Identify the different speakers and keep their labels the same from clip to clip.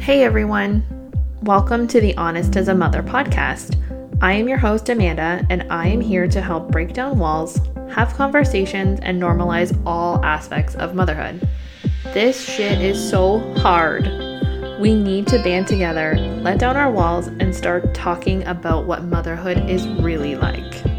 Speaker 1: Hey everyone! Welcome to the Honest as a Mother podcast. I am your host, Amanda, and I am here to help break down walls, have conversations, and normalize all aspects of motherhood. This shit is so hard. We need to band together, let down our walls, and start talking about what motherhood is really like.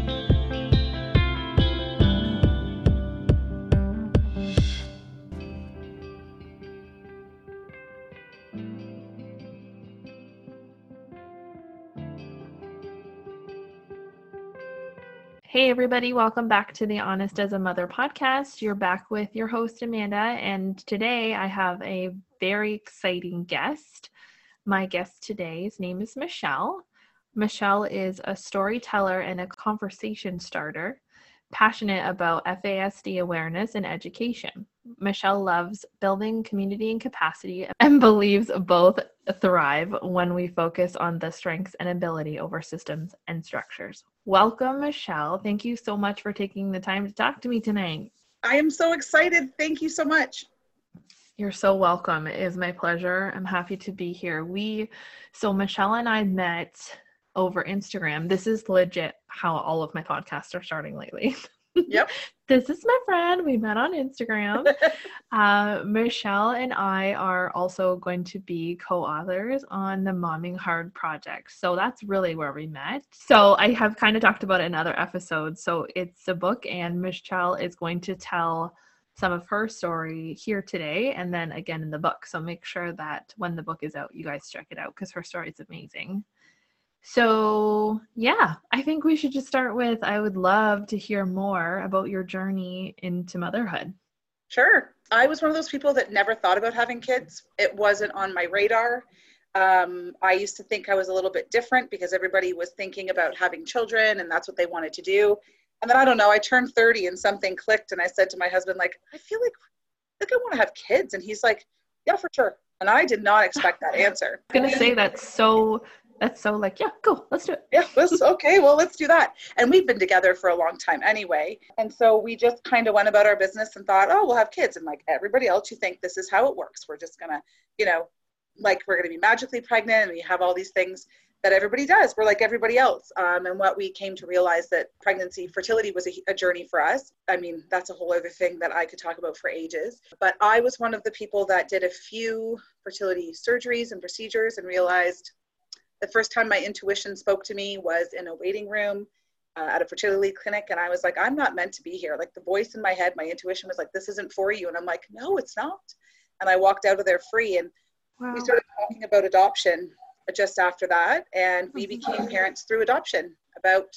Speaker 1: Hey, everybody, welcome back to the Honest as a Mother podcast. You're back with your host, Amanda, and today I have a very exciting guest. My guest today's name is Michelle. Michelle is a storyteller and a conversation starter, passionate about FASD awareness and education. Michelle loves building community and capacity and believes both thrive when we focus on the strengths and ability over systems and structures. Welcome, Michelle. Thank you so much for taking the time to talk to me tonight.
Speaker 2: I am so excited. Thank you so much.
Speaker 1: You're so welcome. It is my pleasure. I'm happy to be here. We, so Michelle and I met over Instagram. This is legit how all of my podcasts are starting lately.
Speaker 2: Yep.
Speaker 1: this is my friend. We met on Instagram. uh, Michelle and I are also going to be co authors on the Momming Hard project. So that's really where we met. So I have kind of talked about it in other episodes. So it's a book, and Michelle is going to tell some of her story here today and then again in the book. So make sure that when the book is out, you guys check it out because her story is amazing. So, yeah, I think we should just start with I would love to hear more about your journey into motherhood.
Speaker 2: Sure. I was one of those people that never thought about having kids, it wasn't on my radar. Um, I used to think I was a little bit different because everybody was thinking about having children and that's what they wanted to do. And then I don't know, I turned 30 and something clicked and I said to my husband, like, I feel like I think I want to have kids. And he's like, Yeah, for sure. And I did not expect that answer.
Speaker 1: I'm gonna say that's so that's so like, yeah, go, let's do it.
Speaker 2: Yeah, let's okay, well, let's do that. And we've been together for a long time anyway. And so we just kind of went about our business and thought, oh, we'll have kids. And like everybody else, you think this is how it works. We're just gonna, you know, like we're gonna be magically pregnant and we have all these things that everybody does. We're like everybody else. Um, and what we came to realize that pregnancy, fertility was a, a, journey for us. I mean, that's a whole other thing that I could talk about for ages. But I was one of the people that did a few fertility surgeries and procedures and realized the first time my intuition spoke to me was in a waiting room uh, at a fertility clinic and i was like i'm not meant to be here. Like the voice in my head my intuition was like this isn't for you. And i'm like no it's not. And i walked out of there free and wow. we started talking about adoption just after that and we mm-hmm. became parents through adoption. About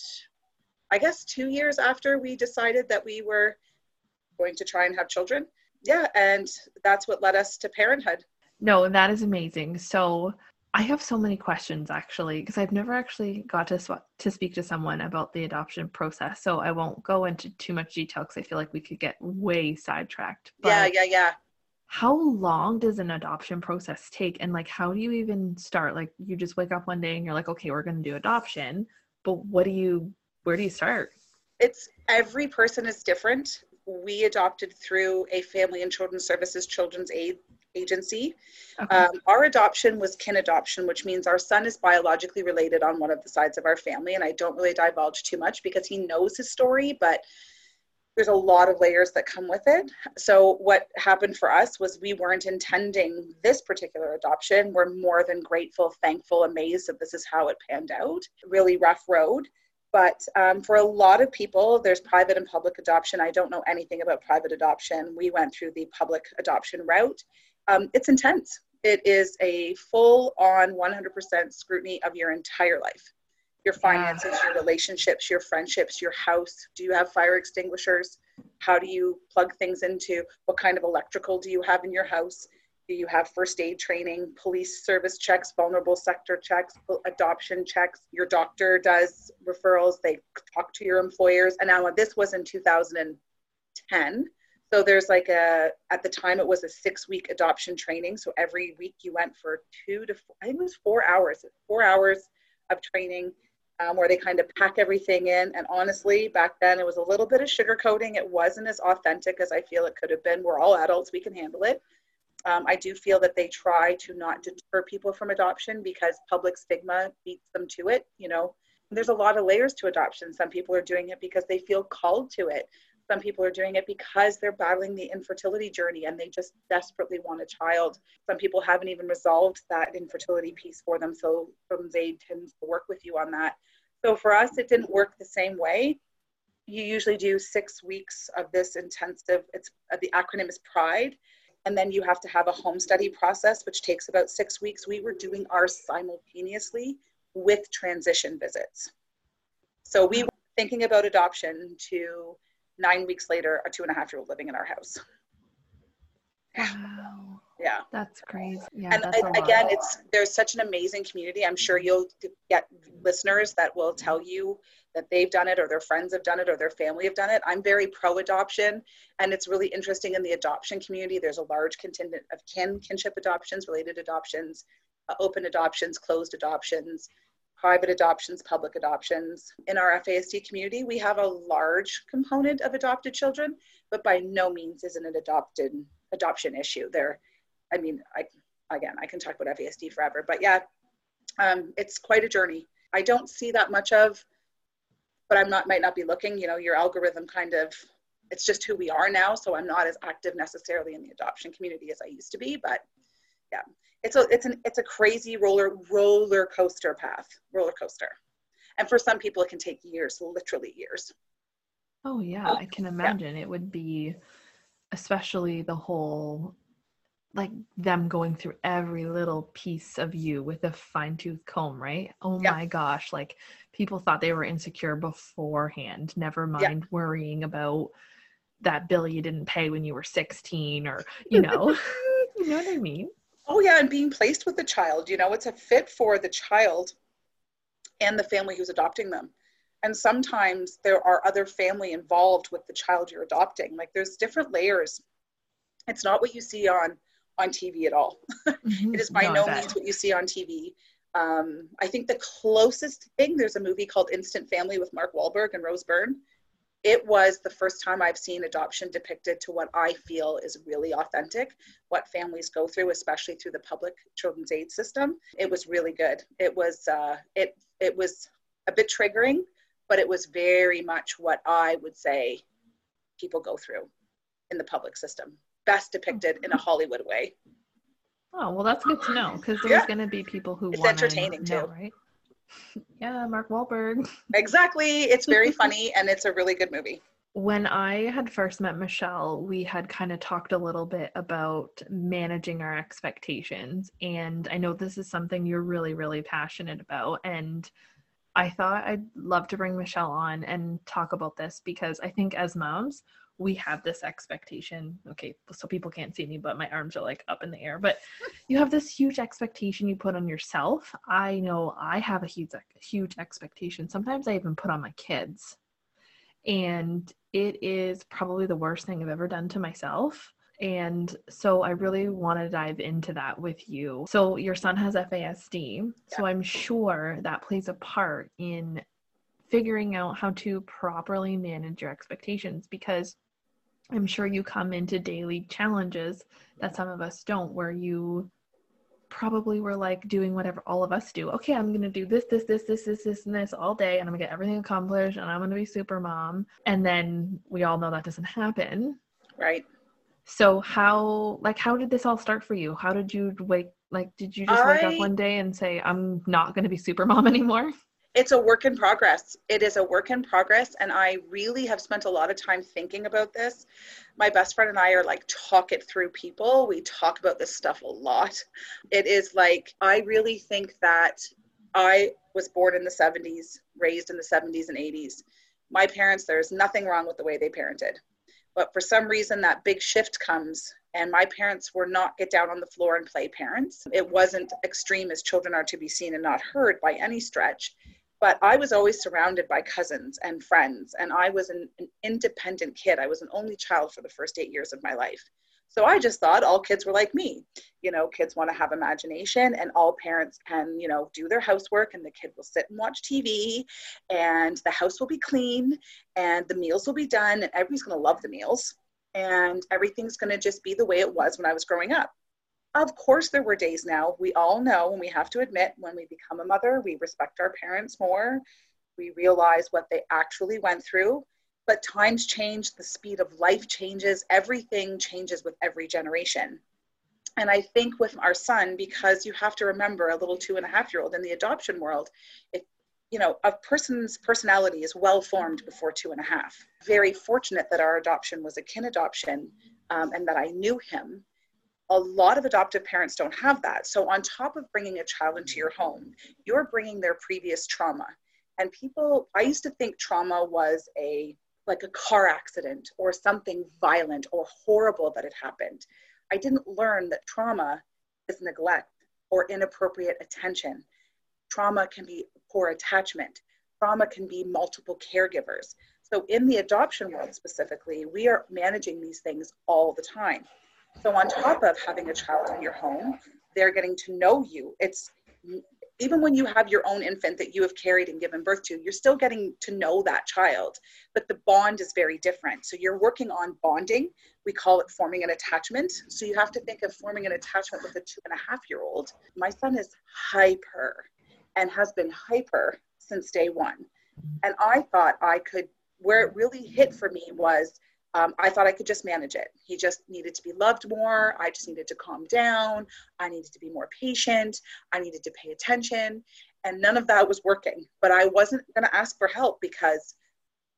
Speaker 2: i guess two years after we decided that we were going to try and have children. Yeah and that's what led us to parenthood.
Speaker 1: No that is amazing. So I have so many questions actually because I've never actually got to sw- to speak to someone about the adoption process. So I won't go into too much detail because I feel like we could get way sidetracked.
Speaker 2: But yeah, yeah, yeah.
Speaker 1: How long does an adoption process take, and like how do you even start? Like you just wake up one day and you're like, okay, we're going to do adoption, but what do you? Where do you start?
Speaker 2: It's every person is different. We adopted through a Family and Children's Services Children's Aid agency. Okay. Um, our adoption was kin adoption, which means our son is biologically related on one of the sides of our family. And I don't really divulge too much because he knows his story, but there's a lot of layers that come with it. So, what happened for us was we weren't intending this particular adoption. We're more than grateful, thankful, amazed that this is how it panned out. Really rough road. But um, for a lot of people, there's private and public adoption. I don't know anything about private adoption. We went through the public adoption route um, it's intense. It is a full on 100% scrutiny of your entire life your finances, yeah. your relationships, your friendships, your house. Do you have fire extinguishers? How do you plug things into? What kind of electrical do you have in your house? Do you have first aid training, police service checks, vulnerable sector checks, adoption checks? Your doctor does referrals, they talk to your employers. And now this was in 2010. So there's like a, at the time it was a six week adoption training. So every week you went for two to, four, I think it was four hours, four hours of training um, where they kind of pack everything in. And honestly, back then it was a little bit of sugarcoating. It wasn't as authentic as I feel it could have been. We're all adults, we can handle it. Um, I do feel that they try to not deter people from adoption because public stigma beats them to it. You know, there's a lot of layers to adoption. Some people are doing it because they feel called to it. Some people are doing it because they're battling the infertility journey and they just desperately want a child. Some people haven't even resolved that infertility piece for them. So Aid tends to work with you on that. So for us, it didn't work the same way. You usually do six weeks of this intensive, it's uh, the acronym is PRIDE. And then you have to have a home study process, which takes about six weeks. We were doing ours simultaneously with transition visits. So we were thinking about adoption to nine weeks later, a two and a half year old living in our house.
Speaker 1: Wow.
Speaker 2: Yeah.
Speaker 1: That's crazy. Yeah.
Speaker 2: and
Speaker 1: that's a
Speaker 2: again, it's there's such an amazing community. I'm sure you'll get listeners that will tell you that they've done it or their friends have done it or their family have done it. I'm very pro adoption and it's really interesting in the adoption community. There's a large contingent of kin, kinship adoptions, related adoptions, uh, open adoptions, closed adoptions, private adoptions, public adoptions. In our FASD community, we have a large component of adopted children, but by no means is it an adopted adoption issue. There, I mean, I again, I can talk about FASD forever, but yeah, um, it's quite a journey. I don't see that much of, but I'm not might not be looking. You know, your algorithm kind of it's just who we are now. So I'm not as active necessarily in the adoption community as I used to be, but yeah, it's a it's an it's a crazy roller roller coaster path, roller coaster, and for some people it can take years, literally years.
Speaker 1: Oh yeah, oh, I can imagine it would be especially the whole like them going through every little piece of you with a fine-tooth comb, right? Oh
Speaker 2: Yeah.
Speaker 1: my gosh, like people thought they were insecure beforehand, never
Speaker 2: Yeah.
Speaker 1: mind worrying about that bill you didn't pay when you were 16 or you know. you know what I mean?
Speaker 2: Oh yeah, and being placed with the child, you know, it's a fit for the child and the family who's adopting them. And sometimes there are other family involved with the child you're adopting. Like there's different layers. It's not what you see on on TV at all. It is by
Speaker 1: Mm-hmm. No, bet.
Speaker 2: means what you see on TV. Um, I think the closest thing, there's a movie called Instant Family with Mark Wahlberg and Rose Byrne. It was the first time I've seen adoption depicted to what I feel is really authentic, what families go through, especially through the public children's aid system. It was really good. It was uh, it it was a bit triggering, but it was very much what I would say people go through in the public system. Best depicted in a Hollywood way.
Speaker 1: Oh, well, that's good to know because there's
Speaker 2: Yeah.
Speaker 1: going to be people who
Speaker 2: It's entertaining,
Speaker 1: know,
Speaker 2: too.
Speaker 1: right? yeah, Mark Wahlberg.
Speaker 2: Exactly. It's very funny and it's a really good movie.
Speaker 1: When I had first met Michelle, we had kind of talked a little bit about managing our expectations. And I know this is something you're really, really passionate about. And I thought I'd love to bring Michelle on and talk about this because I think as moms, we have this expectation. Okay, so people can't see me, but my arms are like up in the air. But you have this huge expectation you put on yourself. I know I have a huge, huge expectation. Sometimes I even put on my kids and it is probably the worst thing I've ever done to myself. And so I really want to dive into that with you. So your son has FASD, so I'm sure that plays a part in figuring out how to properly manage your expectations because I'm sure you come into daily challenges that some of us don't where you probably were like doing whatever all of us do. Okay, I'm gonna do this, this, this, this, this, this, and this all day, and I'm gonna get everything accomplished, and I'm gonna be super mom. And then we all know that doesn't happen.
Speaker 2: Right.
Speaker 1: So how, like, how did this all start for you? How did you wake? Like, did you just wake up one day and say, "I'm not gonna be super mom anymore"?
Speaker 2: It's a work in progress. It is a work in progress. And I really have spent a lot of time thinking about this. My best friend and I are like talk it through people. We talk about this stuff a lot. It is like, I really think that I was born in the 70s, raised in the 70s and 80s. My parents, there's nothing wrong with the way they parented. But for some reason, that big shift comes, and my parents were not get down on the floor and play parents. It wasn't extreme as children are to be seen and not heard by any stretch but I was always surrounded by cousins and friends, and I was an, an, independent kid. I was an only child for the first eight years of my life. So I just thought all kids were like me. You know, kids want to have imagination, and all parents can, you know, do their housework, and the kid will sit and watch TV, and the house will be clean, and the meals will be done, and everybody's going to love the meals, and everything's going to just be the way it was when I was growing up. Of course, there were days now, we all know, and we have to admit, when we become a mother, we respect our parents more. We realize what they actually went through. But times change, the speed of life changes, everything changes with every generation. And I think with our son, because you have to remember a little two and a half year old in the adoption world, it, you know, a person's personality is well formed before two and a half. Very fortunate that our adoption was a kin adoption um, and that I knew him a lot of adoptive parents don't have that. So, on top of bringing a child into your home, you're bringing their previous trauma. And people, I used to think trauma was a like a car accident or something violent or horrible that had happened. I didn't learn that trauma is neglect or inappropriate attention. Trauma can be poor attachment. Trauma can be multiple caregivers. So, in the adoption world specifically, we are managing these things all the time. So on top of having a child in your home, they're getting to know you. It's even when you have your own infant that you have carried and given birth to, you're still getting to know that child, but the bond is very different. So you're working on bonding. We call it forming an attachment. So you have to think of forming an attachment with a two and a half year old. My son is hyper and has been hyper since day one. And I thought I could, where it really hit for me was um, I thought I could just manage it. He just needed to be loved more. I just needed to calm down. I needed to be more patient. I needed to pay attention. And none of that was working. But I wasn't going to ask for help because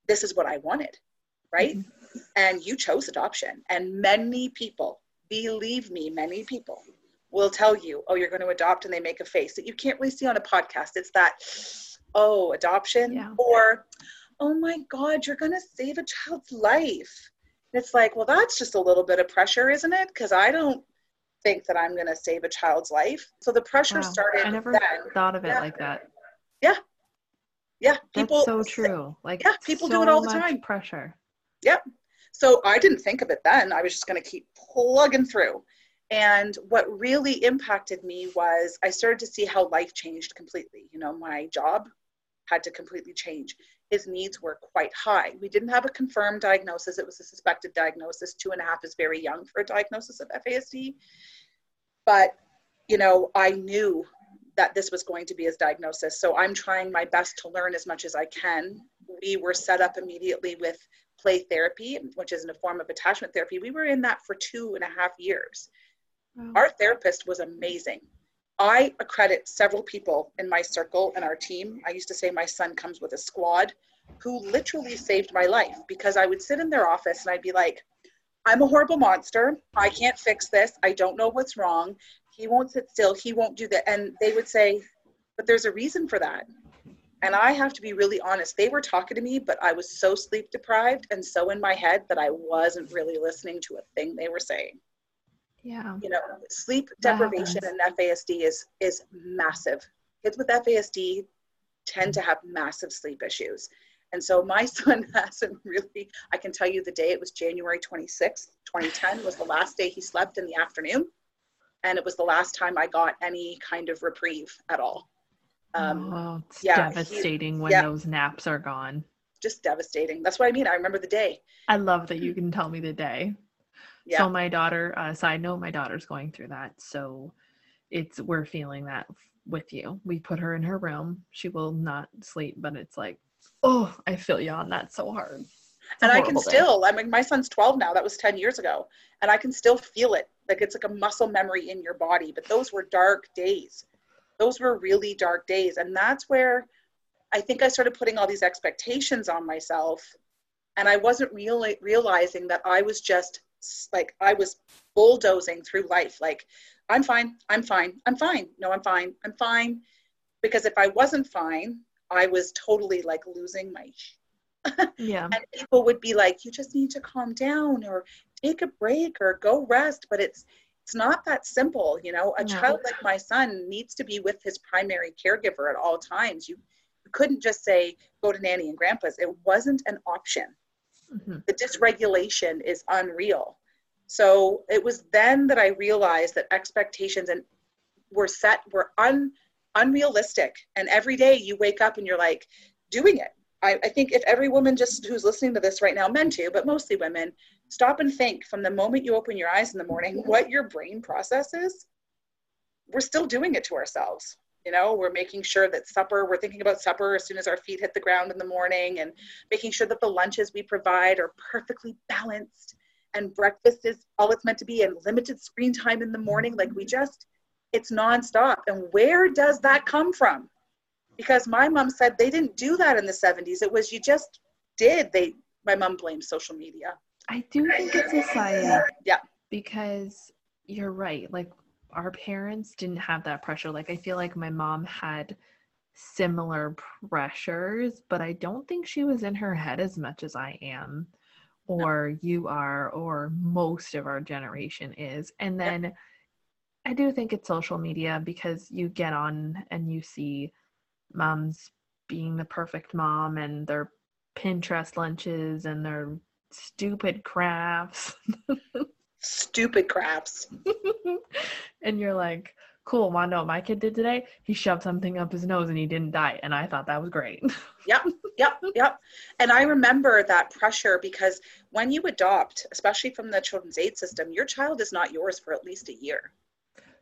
Speaker 2: this is what I wanted, right? Mm-hmm. And you chose adoption. And many people, believe me, many people will tell you, oh, you're going to adopt, and they make a face that you can't really see on a podcast. It's that, oh, adoption, yeah. or oh my God, you're going to save a child's life. And it's like, well, that's just a little bit of pressure, isn't it? Because I don't think that I'm going to save a child's life. So the pressure wow. started.
Speaker 1: I never
Speaker 2: then.
Speaker 1: thought of it yeah. like that.
Speaker 2: Yeah. Yeah. People.
Speaker 1: That's so true. Like,
Speaker 2: yeah, people
Speaker 1: so
Speaker 2: do it all the time.
Speaker 1: Pressure.
Speaker 2: Yep. So I didn't think of it then. I was just going to keep plugging through. And what really impacted me was I started to see how life changed completely. You know, my job had to completely change his needs were quite high. We didn't have a confirmed diagnosis, it was a suspected diagnosis. Two and a half is very young for a diagnosis of FASD. But, you know, I knew that this was going to be his diagnosis. So I'm trying my best to learn as much as I can. We were set up immediately with play therapy, which is a form of attachment therapy. We were in that for two and a half years. Wow. Our therapist was amazing. I accredit several people in my circle and our team. I used to say my son comes with a squad who literally saved my life because I would sit in their office and I'd be like, I'm a horrible monster. I can't fix this. I don't know what's wrong. He won't sit still. He won't do that. And they would say, but there's a reason for that. And I have to be really honest. They were talking to me, but I was so sleep deprived and so in my head that I wasn't really listening to a thing they were saying.
Speaker 1: Yeah.
Speaker 2: You know, sleep deprivation and FASD is is massive. Kids with FASD tend to have massive sleep issues. And so my son hasn't really, I can tell you the day it was January 26th, 2010 was the last day he slept in the afternoon. And it was the last time I got any kind of reprieve at all.
Speaker 1: Um, oh, it's yeah, devastating he, when yeah. those naps are gone.
Speaker 2: Just devastating. That's what I mean. I remember the day.
Speaker 1: I love that you can tell me the day. Yeah. So my daughter, uh, side note, my daughter's going through that. So it's we're feeling that with you. We put her in her room. She will not sleep, but it's like, oh, I feel you on that so hard.
Speaker 2: and I can still, I mean, my son's 12 now. That was 10 years ago. And I can still feel it. Like it's like a muscle memory in your body. But those were dark days. Those were really dark days. And that's where I think I started putting all these expectations on myself. And I wasn't really realizing that I was just like I was bulldozing through life. Like, I'm fine, I'm fine, I'm fine. No, I'm fine, I'm fine. Because if I wasn't fine, I was totally like losing my.
Speaker 1: yeah.
Speaker 2: And people would be like, "You just need to calm down, or take a break, or go rest." But it's it's not that simple, you know. A no. child like my son needs to be with his primary caregiver at all times. You, you couldn't just say go to nanny and grandpa's. It wasn't an option. Mm-hmm. The dysregulation is unreal. So it was then that I realized that expectations and were set were un, unrealistic. And every day you wake up and you're like doing it. I, I think if every woman just who's listening to this right now, men too, but mostly women, stop and think from the moment you open your eyes in the morning what your brain processes. We're still doing it to ourselves. You know, we're making sure that supper, we're thinking about supper as soon as our feet hit the ground in the morning and making sure that the lunches we provide are perfectly balanced and breakfast is all it's meant to be and limited screen time in the morning. Like we just, it's nonstop. And where does that come from? Because my mom said they didn't do that in the 70s. It was you just did. They, my mom blames social media.
Speaker 1: I do think it's a society.
Speaker 2: Yeah.
Speaker 1: Because you're right. Like our parents didn't have that pressure. Like I feel like my mom had similar pressures, but I don't think she was in her head as much as I am or no. you are or most of our generation is. And then. I do think it's social media because you get on and you see moms being the perfect mom and their Pinterest lunches and their stupid crafts.
Speaker 2: stupid crafts.
Speaker 1: and you're like, cool, wanna know what my kid did today? He shoved something up his nose and he didn't die. And I thought that was great.
Speaker 2: yep, yep, yep. And I remember that pressure because when you adopt, especially from the children's aid system, your child is not yours for at least a year.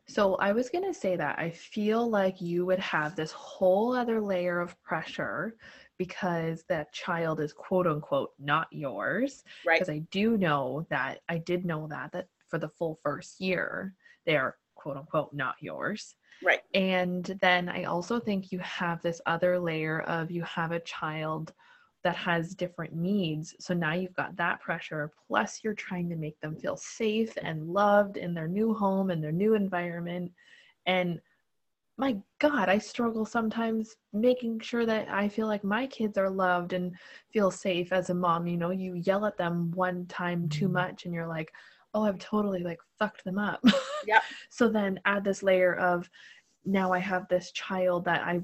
Speaker 1: So I was going to say that I feel like you would have this whole other layer of pressure because that child is quote unquote not yours.
Speaker 2: Right.
Speaker 1: Because I do know that I did know that that for the full first year they are quote unquote not yours.
Speaker 2: Right.
Speaker 1: And then I also think you have this other layer of you have a child that has different needs. So now you've got that pressure, plus you're trying to make them feel safe and loved in their new home and their new environment. And my God, I struggle sometimes making sure that I feel like my kids are loved and feel safe as a mom. You know, you yell at them one time too mm-hmm. much and you're like, oh, I've totally like fucked them up.
Speaker 2: Yeah.
Speaker 1: so then add this layer of now I have this child that I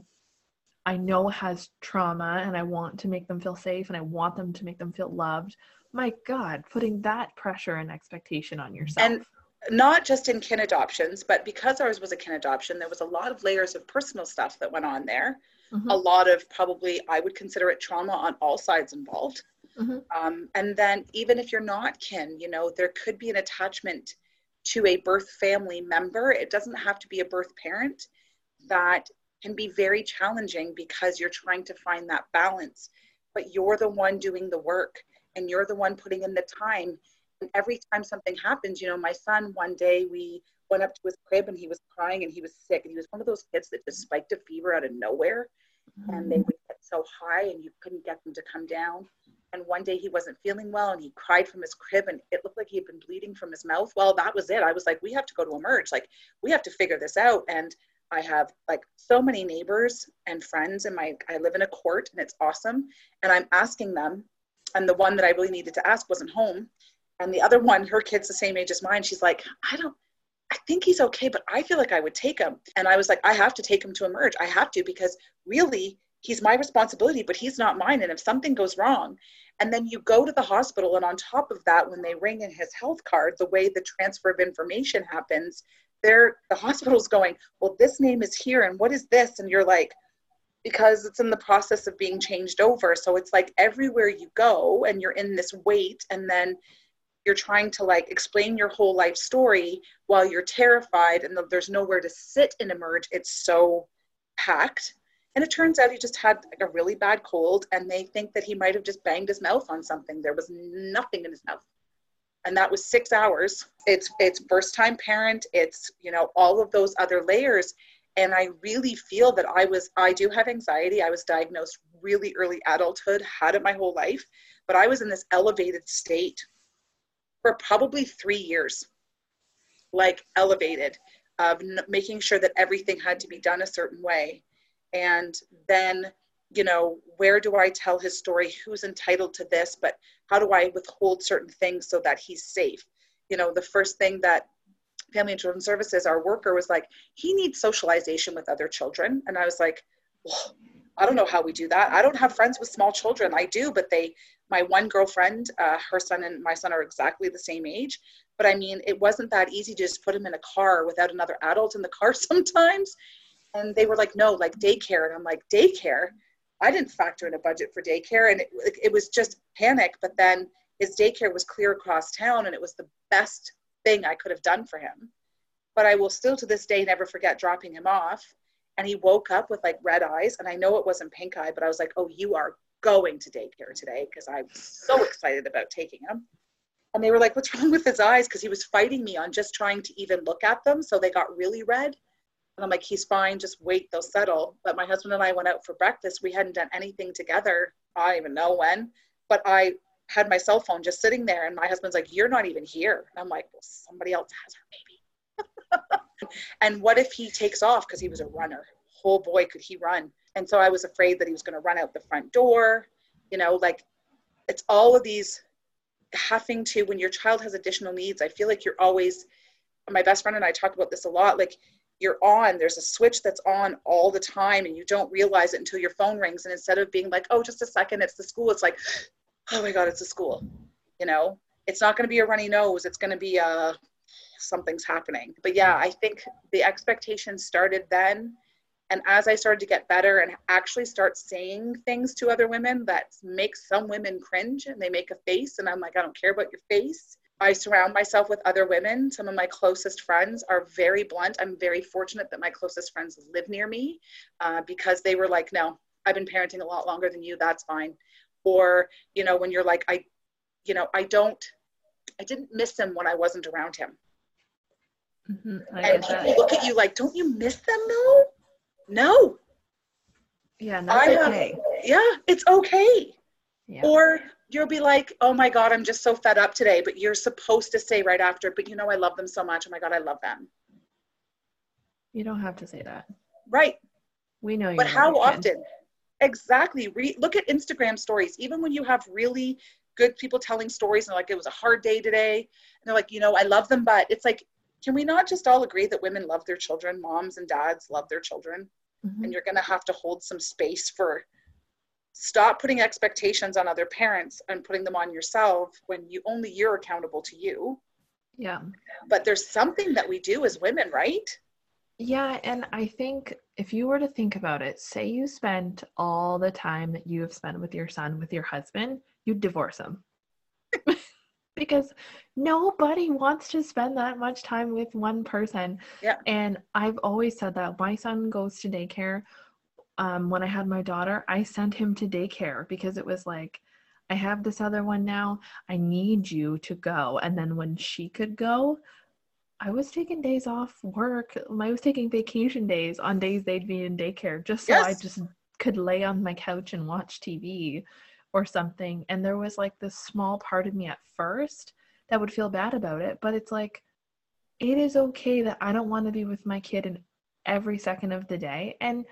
Speaker 1: I know has trauma and I want to make them feel safe and I want them to make them feel loved. My God, putting that pressure and expectation on yourself.
Speaker 2: And not just in kin adoptions, but because ours was a kin adoption, there was a lot of layers of personal stuff that went on there. Mm-hmm. A lot of probably, I would consider it trauma on all sides involved. Mm-hmm. Um, and then even if you're not kin, you know, there could be an attachment to a birth family member. It doesn't have to be a birth parent that can be very challenging because you're trying to find that balance, but you're the one doing the work and you're the one putting in the time. And every time something happens, you know, my son one day we went up to his crib and he was crying and he was sick and he was one of those kids that just spiked a fever out of nowhere mm-hmm. and they would get so high and you couldn't get them to come down. And one day he wasn't feeling well and he cried from his crib and it looked like he had been bleeding from his mouth. Well, that was it. I was like, we have to go to emerge. Like, we have to figure this out. And I have like so many neighbors and friends in my I live in a court and it's awesome. And I'm asking them and the one that I really needed to ask wasn't home. And the other one her kid's the same age as mine. She's like I don't I think he's okay but I feel like I would take him. And I was like I have to take him to emerge. I have to because really he's my responsibility but he's not mine. And if something goes wrong and then you go to the hospital and on top of that when they ring in his health card the way the transfer of information happens they're the hospital's going, well, this name is here, and what is this? And you're like, because it's in the process of being changed over. So it's like everywhere you go, and you're in this wait, and then you're trying to like explain your whole life story while you're terrified, and there's nowhere to sit and emerge. It's so packed. And it turns out he just had like a really bad cold, and they think that he might have just banged his mouth on something. There was nothing in his mouth and that was six hours. It's it's first time parent it's you know all of those other layers. And i really feel that i was i do have anxiety. I was diagnosed really early adulthood had it my whole life but i was in this elevated state for probably three years. Like elevated of n- making sure that everything had to be done a certain way. And then you know, where do I tell his story? Who's entitled to this? But how do I withhold certain things so that he's safe? You know, the first thing that Family and Children's Services, our worker, was like, he needs socialization with other children. And I was like, well, I don't know how we do that. I don't have friends with small children. I do, but they, my one girlfriend, uh, her son and my son are exactly the same age. But I mean, it wasn't that easy to just put him in a car without another adult in the car sometimes. And they were like, no, like daycare. And I'm like, daycare? I didn't factor in a budget for daycare, and it, it was just panic. But then his daycare was clear across town, and it was the best thing I could have done for him. But I will still to this day never forget dropping him off. And he woke up with like red eyes, and I know it wasn't pink eye, but I was like, "Oh, you are going to daycare today," because I was so excited about taking him. And they were like, "What's wrong with his eyes?" Because he was fighting me on just trying to even look at them, so they got really red. And I'm like, he's fine, just wait, they'll settle. But my husband and I went out for breakfast. We hadn't done anything together. I don't even know when, but I had my cell phone just sitting there. And my husband's like, You're not even here. And I'm like, Well, somebody else has her baby. and what if he takes off? Because he was a runner. Oh boy, could he run. And so I was afraid that he was going to run out the front door. You know, like it's all of these having to, when your child has additional needs, I feel like you're always, my best friend and I talk about this a lot. Like you're on there's a switch that's on all the time and you don't realize it until your phone rings and instead of being like oh just a second it's the school it's like oh my god it's the school you know? It's not going to be a runny nose it's going to be a uh, something's happening. But yeah i think the expectation started then and as i started to get better and actually start saying things to other women that make some women cringe and they make a face and i'm like i don't care about your face I surround myself with other women. Some of my closest friends are very blunt. I'm very fortunate that my closest friends live near me uh, because they were like, no, I've been parenting a lot longer than you. That's fine. Or, you know, when you're like, I, you know, I don't, I didn't miss him when I wasn't around him. Mm-hmm. And people that. look at you like, don't you miss them though? No.
Speaker 1: Yeah, that's okay.
Speaker 2: yeah, it's okay. Yeah. Or you'll be like, oh my God, I'm just so fed up today. But you're supposed to say right after, but you know, I love them so much. Oh my God, I love them.
Speaker 1: You don't have to say that.
Speaker 2: Right.
Speaker 1: We know you.
Speaker 2: But how often? Exactly. Re- look at Instagram stories. Even when you have really good people telling stories and like it was a hard day today, and they're like, you know, I love them, but it's like, can we not just all agree that women love their children, moms and dads love their children, mm-hmm. and you're going to have to hold some space for stop putting expectations on other parents and putting them on yourself when you only you're accountable to you.
Speaker 1: Yeah.
Speaker 2: But there's something that we do as women right?
Speaker 1: Yeah and i think if you were to think about it say you spent all the time that you have spent with your son with your husband you'd divorce him. Because nobody wants to spend that much time with one person.
Speaker 2: Yeah.
Speaker 1: And i've always said that. My son goes to daycare um, when I had my daughter, I sent him to daycare because it was like, I have this other one now. I need you to go. And then when she could go, I was taking days off work. I was taking vacation days on days they'd be in daycare just so yes. I just could lay on my couch and watch TV or something. And there was like this small part of me at first that would feel bad about it. But it's like, it is okay that I don't want to be with my kid in every second of the day. And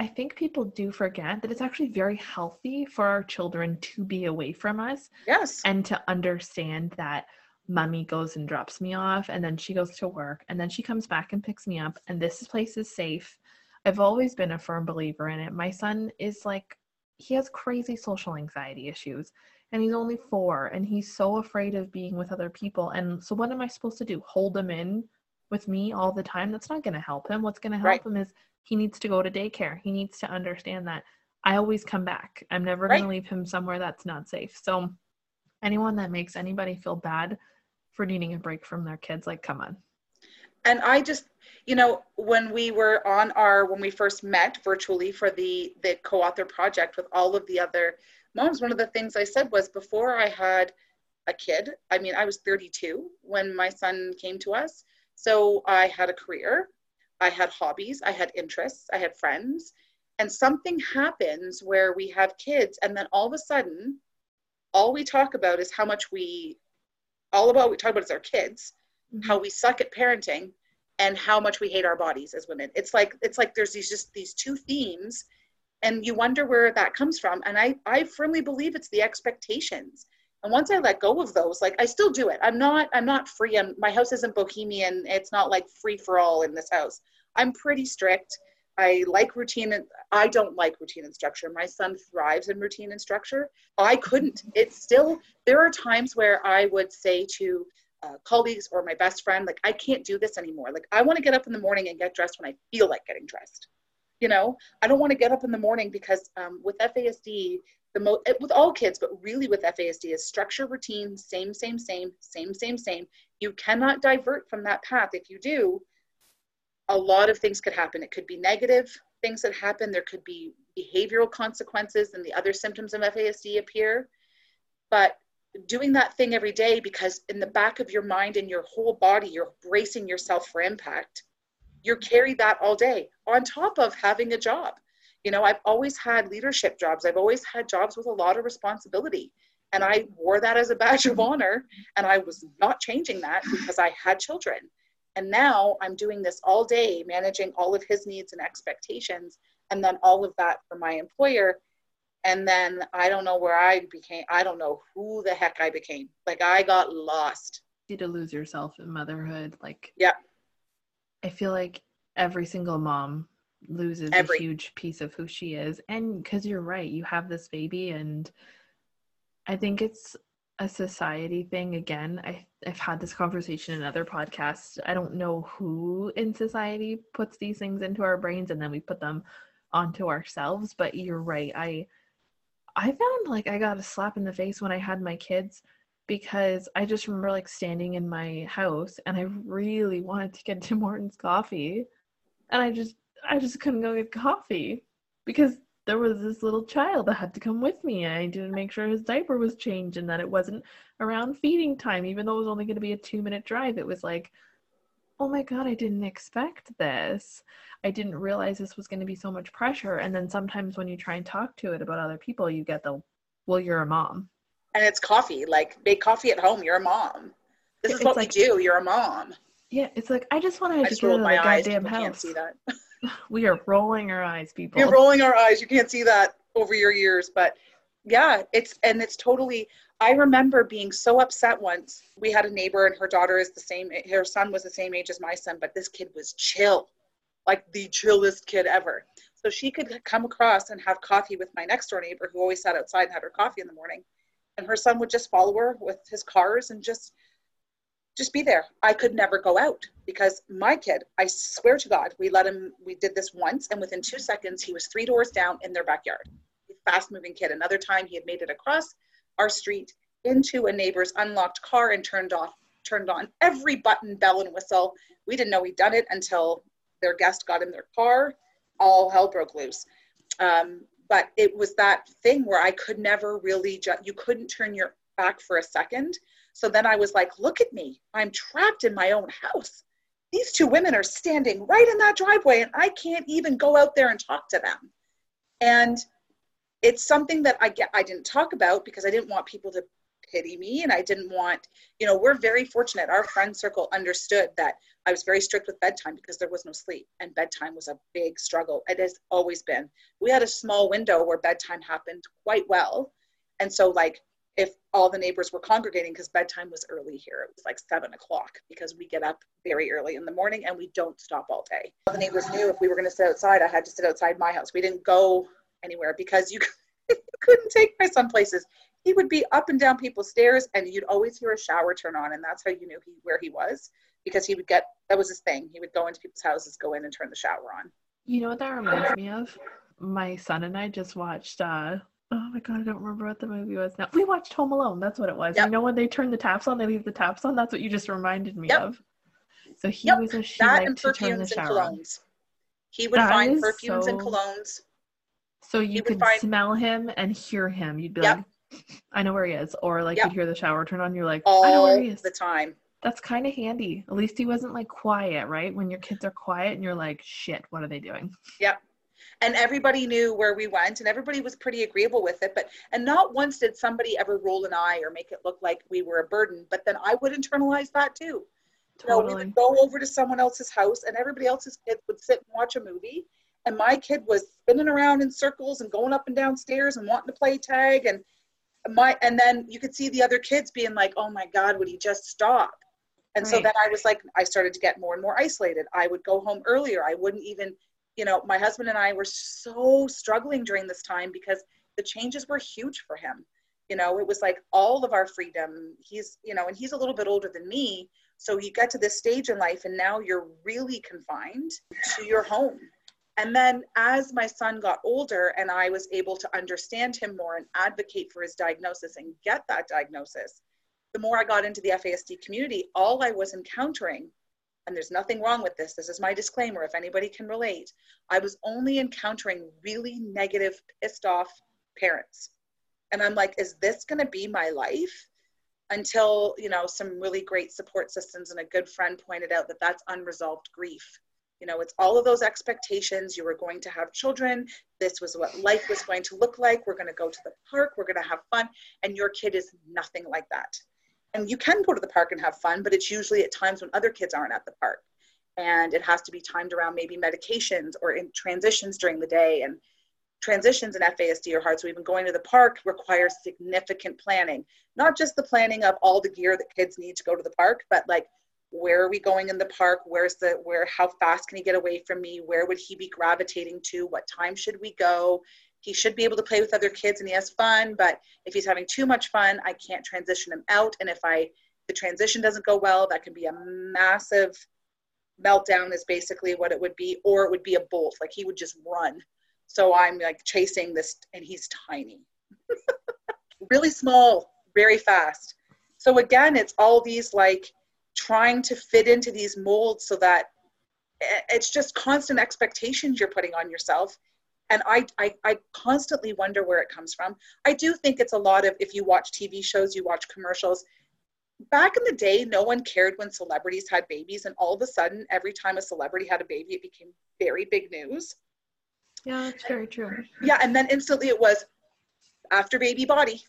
Speaker 1: I think people do forget that it's actually very healthy for our children to be away from us.
Speaker 2: Yes.
Speaker 1: And to understand that mommy goes and drops me off and then she goes to work and then she comes back and picks me up and this place is safe. I've always been a firm believer in it. My son is like he has crazy social anxiety issues and he's only 4 and he's so afraid of being with other people and so what am I supposed to do? Hold him in with me all the time? That's not going to help him. What's going to help right. him is he needs to go to daycare. He needs to understand that I always come back. I'm never right. going to leave him somewhere that's not safe. So, anyone that makes anybody feel bad for needing a break from their kids, like, come on.
Speaker 2: And I just, you know, when we were on our, when we first met virtually for the the co-author project with all of the other moms, one of the things I said was before I had a kid, I mean, I was 32 when my son came to us. So I had a career. I had hobbies, I had interests, I had friends. And something happens where we have kids, and then all of a sudden, all we talk about is how much we, all about we talk about is our kids, mm-hmm. how we suck at parenting, and how much we hate our bodies as women. It's like it's like there's these just these two themes, and you wonder where that comes from. And I I firmly believe it's the expectations and once i let go of those like i still do it. I'm not i'm not free. I'm, my house isn't bohemian. It's not like free for all in this house. I'm pretty strict. I like routine and i don't like routine and structure. My son thrives in routine and structure. I couldn't. It's still there are times where i would say to uh, colleagues or my best friend like i can't do this anymore. Like i want to get up in the morning and get dressed when i feel like getting dressed. You know, I don't want to get up in the morning because um, with FASD, the mo- with all kids, but really with FASD is structure, routine, same, same, same, same, same, same. You cannot divert from that path. If you do, a lot of things could happen. It could be negative things that happen. There could be behavioral consequences and the other symptoms of FASD appear. But doing that thing every day because in the back of your mind and your whole body, you're bracing yourself for impact. You're carried that all day on top of having a job. You know, I've always had leadership jobs. I've always had jobs with a lot of responsibility. And I wore that as a badge of honor. And I was not changing that because I had children. And now I'm doing this all day, managing all of his needs and expectations, and then all of that for my employer. And then I don't know where I became, I don't know who the heck I became. Like I got lost.
Speaker 1: You to lose yourself in motherhood. Like,
Speaker 2: yeah.
Speaker 1: I feel like every single mom loses every. a huge piece of who she is. And because you're right, you have this baby, and I think it's a society thing again. I, I've had this conversation in other podcasts. I don't know who in society puts these things into our brains and then we put them onto ourselves, but you're right. I I found like I got a slap in the face when I had my kids because I just remember like standing in my house and I really wanted to get Tim Hortons coffee and I just I just couldn't go get coffee because there was this little child that had to come with me. I didn't make sure his diaper was changed and that it wasn't around feeding time, even though it was only going to be a two minute drive. It was like, oh my God, I didn't expect this. I didn't realize this was going to be so much pressure. And then sometimes when you try and talk to it about other people, you get the, well, you're a mom.
Speaker 2: And it's coffee, like make coffee at home. You're a mom. This is what like, we do. You're a mom.
Speaker 1: Yeah, it's like I just want to get out of the goddamn house. Can't see that. we are rolling our eyes, people.
Speaker 2: You're rolling our eyes. You can't see that over your ears, but yeah, it's and it's totally. I remember being so upset once. We had a neighbor, and her daughter is the same. Her son was the same age as my son, but this kid was chill, like the chillest kid ever. So she could come across and have coffee with my next door neighbor, who always sat outside and had her coffee in the morning, and her son would just follow her with his cars and just just be there. I could never go out because my kid, I swear to God, we let him, we did this once, and within two seconds, he was three doors down in their backyard. Fast moving kid. Another time, he had made it across our street into a neighbor's unlocked car and turned off, turned on every button, bell, and whistle. We didn't know he'd done it until their guest got in their car. All hell broke loose. Um, but it was that thing where I could never really, ju- you couldn't turn your back for a second so then I was like, look at me. I'm trapped in my own house. These two women are standing right in that driveway, and I can't even go out there and talk to them. And it's something that I get I didn't talk about because I didn't want people to pity me and I didn't want, you know, we're very fortunate. Our friend circle understood that I was very strict with bedtime because there was no sleep and bedtime was a big struggle. It has always been. We had a small window where bedtime happened quite well. And so like if all the neighbors were congregating because bedtime was early here. It was like seven o'clock because we get up very early in the morning and we don't stop all day. The neighbors knew if we were going to sit outside, I had to sit outside my house. We didn't go anywhere because you, you couldn't take my son places. He would be up and down people's stairs and you'd always hear a shower turn on. And that's how you knew he, where he was because he would get, that was his thing. He would go into people's houses, go in and turn the shower on.
Speaker 1: You know what that reminds me of? My son and I just watched uh, Oh my god, I don't remember what the movie was now. We watched Home Alone. That's what it was. Yep. You know when they turn the taps on, they leave the taps on. That's what you just reminded me yep. of. So he yep. was a she that and perfumes and colognes.
Speaker 2: He would that find perfumes so... and colognes.
Speaker 1: So you could find... smell him and hear him. You'd be like, I know where he is. Or like you'd hear the shower turn on. You're like,
Speaker 2: All
Speaker 1: I know
Speaker 2: where he is. the time.
Speaker 1: That's kind of handy. At least he wasn't like quiet, right? When your kids are quiet and you're like, shit, what are they doing?
Speaker 2: Yep and everybody knew where we went and everybody was pretty agreeable with it but and not once did somebody ever roll an eye or make it look like we were a burden but then i would internalize that too totally. you know, we would go over to someone else's house and everybody else's kids would sit and watch a movie and my kid was spinning around in circles and going up and down stairs and wanting to play tag and my and then you could see the other kids being like oh my god would he just stop and right. so then i was like i started to get more and more isolated i would go home earlier i wouldn't even you know, my husband and I were so struggling during this time because the changes were huge for him. You know, it was like all of our freedom. He's, you know, and he's a little bit older than me. So you get to this stage in life and now you're really confined to your home. And then as my son got older and I was able to understand him more and advocate for his diagnosis and get that diagnosis, the more I got into the FASD community, all I was encountering, and there's nothing wrong with this, this is my disclaimer if anybody can relate, I was only encountering really negative, pissed off parents. And I'm like, is this going to be my life? Until, you know, some really great support systems and a good friend pointed out that that's unresolved grief. You know, it's all of those expectations. You were going to have children. This was what life was going to look like. We're going to go to the park. We're going to have fun. And your kid is nothing like that. And you can go to the park and have fun, but it's usually at times when other kids aren't at the park. And it has to be timed around maybe medications or in transitions during the day. And transitions in FASD are hard. So even going to the park requires significant planning, not just the planning of all the gear that kids need to go to the park, but like where are we going in the park? Where's the where? How fast can he get away from me? Where would he be gravitating to? What time should we go? He should be able to play with other kids and he has fun, but if he's having too much fun, I can't transition him out. And if I the transition doesn't go well, that can be a massive meltdown is basically what it would be, or it would be a bolt, like he would just run so I'm like chasing this, and he's tiny, really small, very fast. So again, it's all these like trying to fit into these molds so that eh, it's just constant expectations you're putting on yourself. And I, I, I constantly wonder where it comes from. I do think it's a lot of if you watch TV shows, you watch commercials. Back in the day, no one cared when celebrities had babies, and all of a sudden, every time a celebrity had a baby, it became very big news.
Speaker 1: Yeah, that's very true.
Speaker 2: Yeah, and then instantly it was after baby body.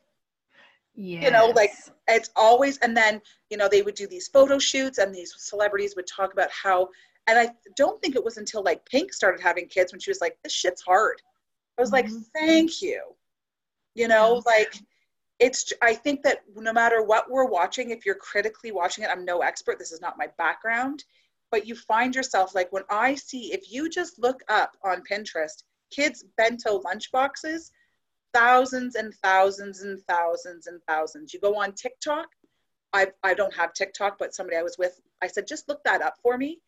Speaker 1: Yeah.
Speaker 2: You know, like it's always, and then, you know, they would do these photo shoots and these celebrities would talk about how, and I don't think it was until like Pink started having kids when she was like, this shit's hard. I was mm-hmm. like, thank you. You know, like it's, I think that no matter what we're watching, if you're critically watching it, I'm no expert, this is not my background but you find yourself like when I see, if you just look up on Pinterest, kids' bento lunchboxes, thousands and thousands and thousands and thousands. You go on TikTok. I, I don't have TikTok, but somebody I was with, I said, just look that up for me.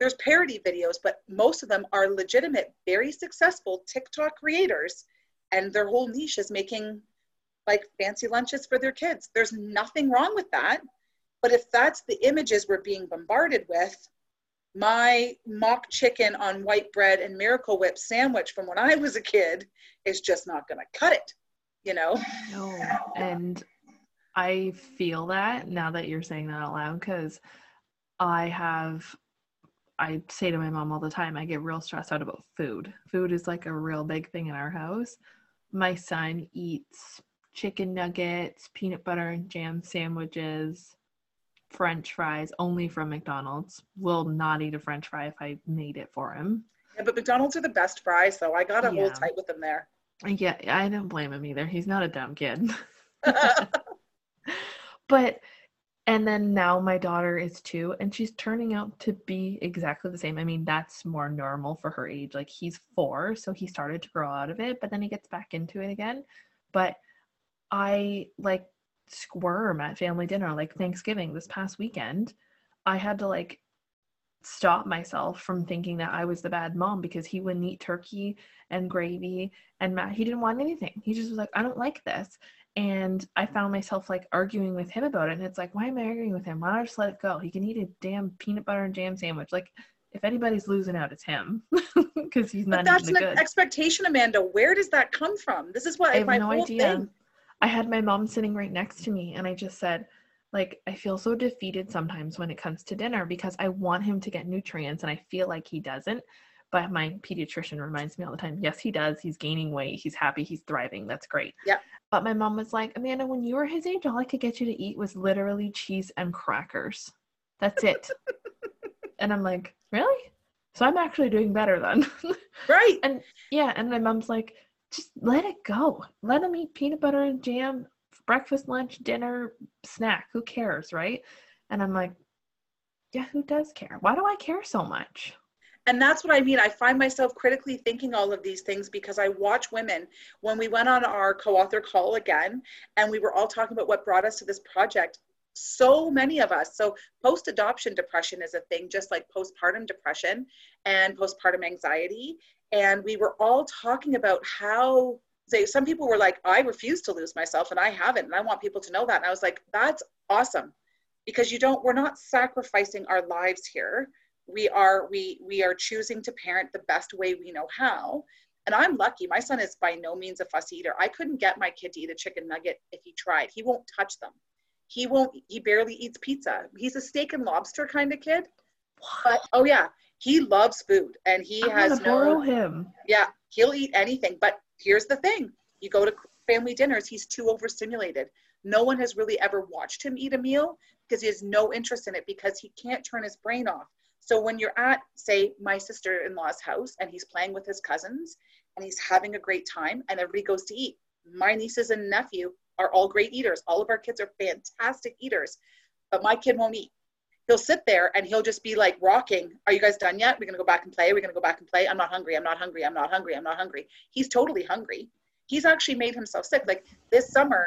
Speaker 2: There's parody videos, but most of them are legitimate, very successful TikTok creators, and their whole niche is making like fancy lunches for their kids. There's nothing wrong with that. But if that's the images we're being bombarded with, my mock chicken on white bread and miracle whip sandwich from when I was a kid is just not going to cut it, you know?
Speaker 1: No. And I feel that now that you're saying that out loud because I have, I say to my mom all the time, I get real stressed out about food. Food is like a real big thing in our house. My son eats chicken nuggets, peanut butter and jam sandwiches, french fries only from McDonald's. Will not eat a french fry if I made it for him.
Speaker 2: Yeah, but McDonald's are the best fries, though. I got a yeah. hold tight with them there.
Speaker 1: Yeah, I don't blame him either. He's not a dumb kid. but and then now my daughter is two and she's turning out to be exactly the same. I mean, that's more normal for her age. Like he's four, so he started to grow out of it, but then he gets back into it again. But I like squirm at family dinner like Thanksgiving this past weekend. I had to like stop myself from thinking that I was the bad mom because he wouldn't eat turkey and gravy and Matt he didn't want anything. He just was like, I don't like this. And I found myself like arguing with him about it. And it's like, why am I arguing with him? Why don't I just let it go? He can eat a damn peanut butter and jam sandwich. Like if anybody's losing out, it's him because he's not. But that's an good.
Speaker 2: expectation, Amanda. Where does that come from? This is what I have my no whole idea. Thing.
Speaker 1: I had my mom sitting right next to me and I just said, like, I feel so defeated sometimes when it comes to dinner because I want him to get nutrients and I feel like he doesn't. But my pediatrician reminds me all the time, yes, he does. He's gaining weight. He's happy. He's thriving. That's great.
Speaker 2: Yeah.
Speaker 1: But my mom was like, Amanda, when you were his age, all I could get you to eat was literally cheese and crackers. That's it. and I'm like, really? So I'm actually doing better then.
Speaker 2: right.
Speaker 1: And yeah. And my mom's like, just let it go. Let him eat peanut butter and jam, breakfast, lunch, dinner, snack. Who cares, right? And I'm like, yeah, who does care? Why do I care so much?
Speaker 2: And that's what I mean. I find myself critically thinking all of these things because I watch women. When we went on our co author call again and we were all talking about what brought us to this project, so many of us. So post adoption depression is a thing, just like postpartum depression and postpartum anxiety. And we were all talking about how some people were like, I refuse to lose myself and I haven't. And I want people to know that. And I was like, that's awesome. Because you don't, we're not sacrificing our lives here. We are, we we are choosing to parent the best way we know how. And I'm lucky. My son is by no means a fussy eater. I couldn't get my kid to eat a chicken nugget if he tried. He won't touch them. He won't, he barely eats pizza. He's a steak and lobster kind of kid. But oh yeah, he loves food and he
Speaker 1: I'm
Speaker 2: has
Speaker 1: no borrow him.
Speaker 2: Yeah, he'll eat anything. But here's the thing. You go to family dinners, he's too overstimulated. No one has really ever watched him eat a meal because he has no interest in it because he can't turn his brain off. So when you're at, say, my sister in law's house and he's playing with his cousins and he's having a great time and everybody goes to eat, my nieces and nephew are all great eaters. All of our kids are fantastic eaters, but my kid won't eat. He'll sit there and he'll just be like rocking. Are you guys done yet? We're going to go back and play. We're going to go back and play. I'm not hungry. I'm not hungry. I'm not hungry. I'm not hungry. He's totally hungry. He's actually made himself sick. Like this summer,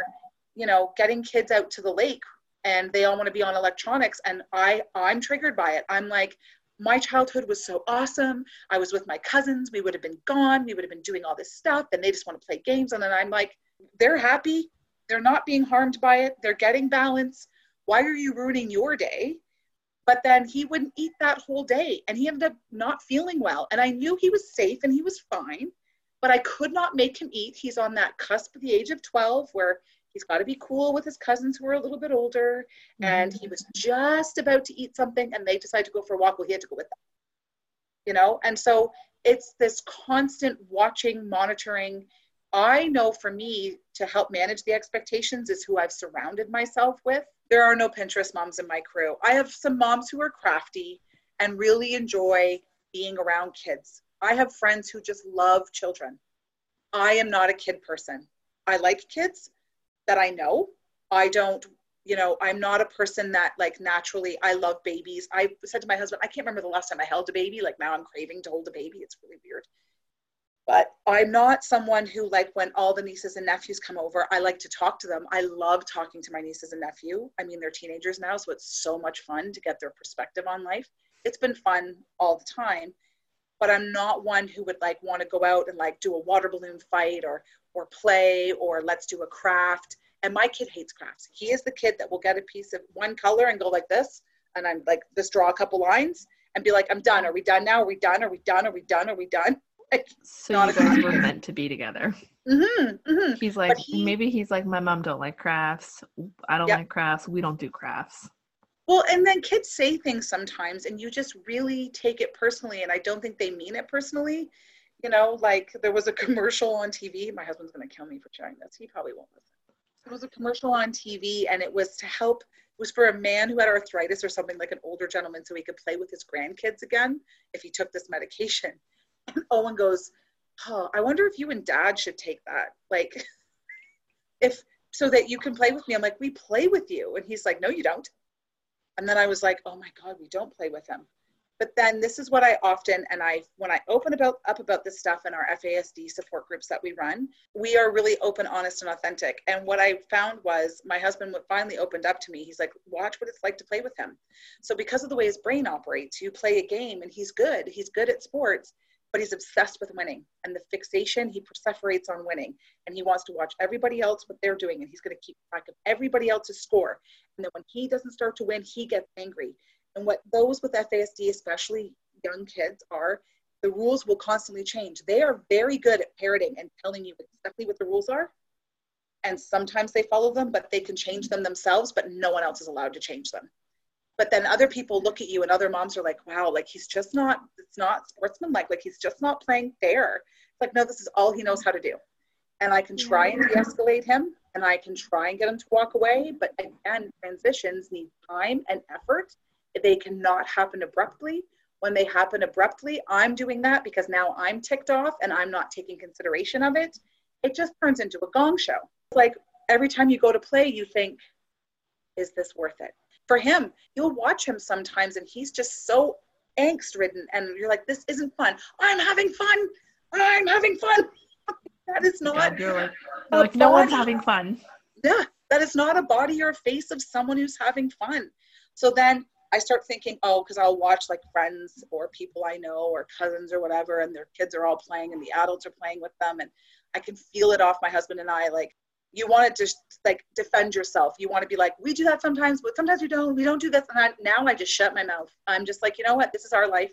Speaker 2: you know, getting kids out to the lake and they all want to be on electronics and I I'm triggered by it. I'm like my childhood was so awesome. I was with my cousins. We would have been gone. We would have been doing all this stuff and they just want to play games and then I'm like they're happy they're not being harmed by it. They're getting balance. Why are you ruining your day? But then he wouldn't eat that whole day and he ended up not feeling well. And I knew he was safe and he was fine, but I could not make him eat. He's on that cusp of the age of 12 where he's got to be cool with his cousins who are a little bit older. And mm-hmm. he was just about to eat something and they decided to go for a walk. Well, he had to go with them. You know, and so it's this constant watching, monitoring, I know for me to help manage the expectations is who I've surrounded myself with. There are no Pinterest moms in my crew. I have some moms who are crafty and really enjoy being around kids. I have friends who just love children. I am not a kid person. I like kids that I know. I don't, you know, I'm not a person that like naturally I love babies. I said to my husband, I can't remember the last time I held a baby. Like now I'm craving to hold a baby. It's really weird but I'm not someone who like when all the nieces and nephews come over, I like to talk to them. I love talking to my nieces and nephew. I mean, they're teenagers now, so it's so much fun to get their perspective on life. It's been fun all the time, but I'm not one who would like want to go out and like do a water balloon fight or or play or let's do a craft. And my kid hates crafts. He is the kid that will get a piece of one color and go like this, and I'm like, just draw a couple lines and be like, I'm done. Are we done now? Are we done? Are we done? Are we done? Are we done?
Speaker 1: so you guys were meant to be together.
Speaker 2: Mm-hmm, mm-hmm.
Speaker 1: He's like, he, maybe he's like, my mom don't like crafts. I don't like crafts. We don't do crafts.
Speaker 2: Well, and then kids say things sometimes, and you just really take it personally, and I don't think they mean it personally. You know, like there was a commercial on TV. My husband's going to kill me for sharing this. He probably won't listen. There was a commercial on TV, and it was to help. It was for a man who had arthritis or something like an older gentleman, so he could play with his grandkids again if he took this medication. And Owen goes, Oh, I wonder if you and dad should take that. Like, if so that you can play with me. I'm like, We play with you. And he's like, No, you don't. And then I was like, Oh my God, we don't play with him. But then this is what I often, and I, when I open about up about this stuff in our FASD support groups that we run, we are really open, honest, and authentic. And what I found was my husband finally opened up to me. He's like, watch what it's like to play with him. So because of the way his brain operates, you play a game and he's good. He's good at sports but he's obsessed with winning and the fixation he perseverates on winning and he wants to watch everybody else what they're doing and he's going to keep track of everybody else's score and then when he doesn't start to win he gets angry and what those with fasd especially young kids are the rules will constantly change. They are very good at parroting and telling you exactly what the rules are. And sometimes they follow them but they can change them themselves but no one else is allowed to change them. But then other people look at you and other moms are like wow like he's just not it's not sportsmanlike. Like he's just not playing fair. It's like no this is all he knows how to do. And i can try and de-escalate him and i can try and get him to walk away but again transitions need time and effort they cannot happen abruptly when they happen abruptly i'm doing that because now i'm ticked off and i'm not taking consideration of it it just turns into a gong show like every time you go to play you think is this worth it for him, you'll watch him sometimes and he's just so angst ridden and you're like, this isn't fun. I'm having fun. I'm having fun. that is not.
Speaker 1: Yeah, you're like, you're like no one's having fun.
Speaker 2: Yeah, That is not a body or a face of someone who's having fun. So then I start thinking, oh, because I'll watch like friends or people I know or cousins or whatever, and their kids are all playing and the adults are playing with them. And I can feel it off my husband and I. Like, you want to just like defend yourself. You want to be like, we do that sometimes, but sometimes we don't. We don't do this. And I, now I just shut my mouth. I'm just like, you know what? This is our life.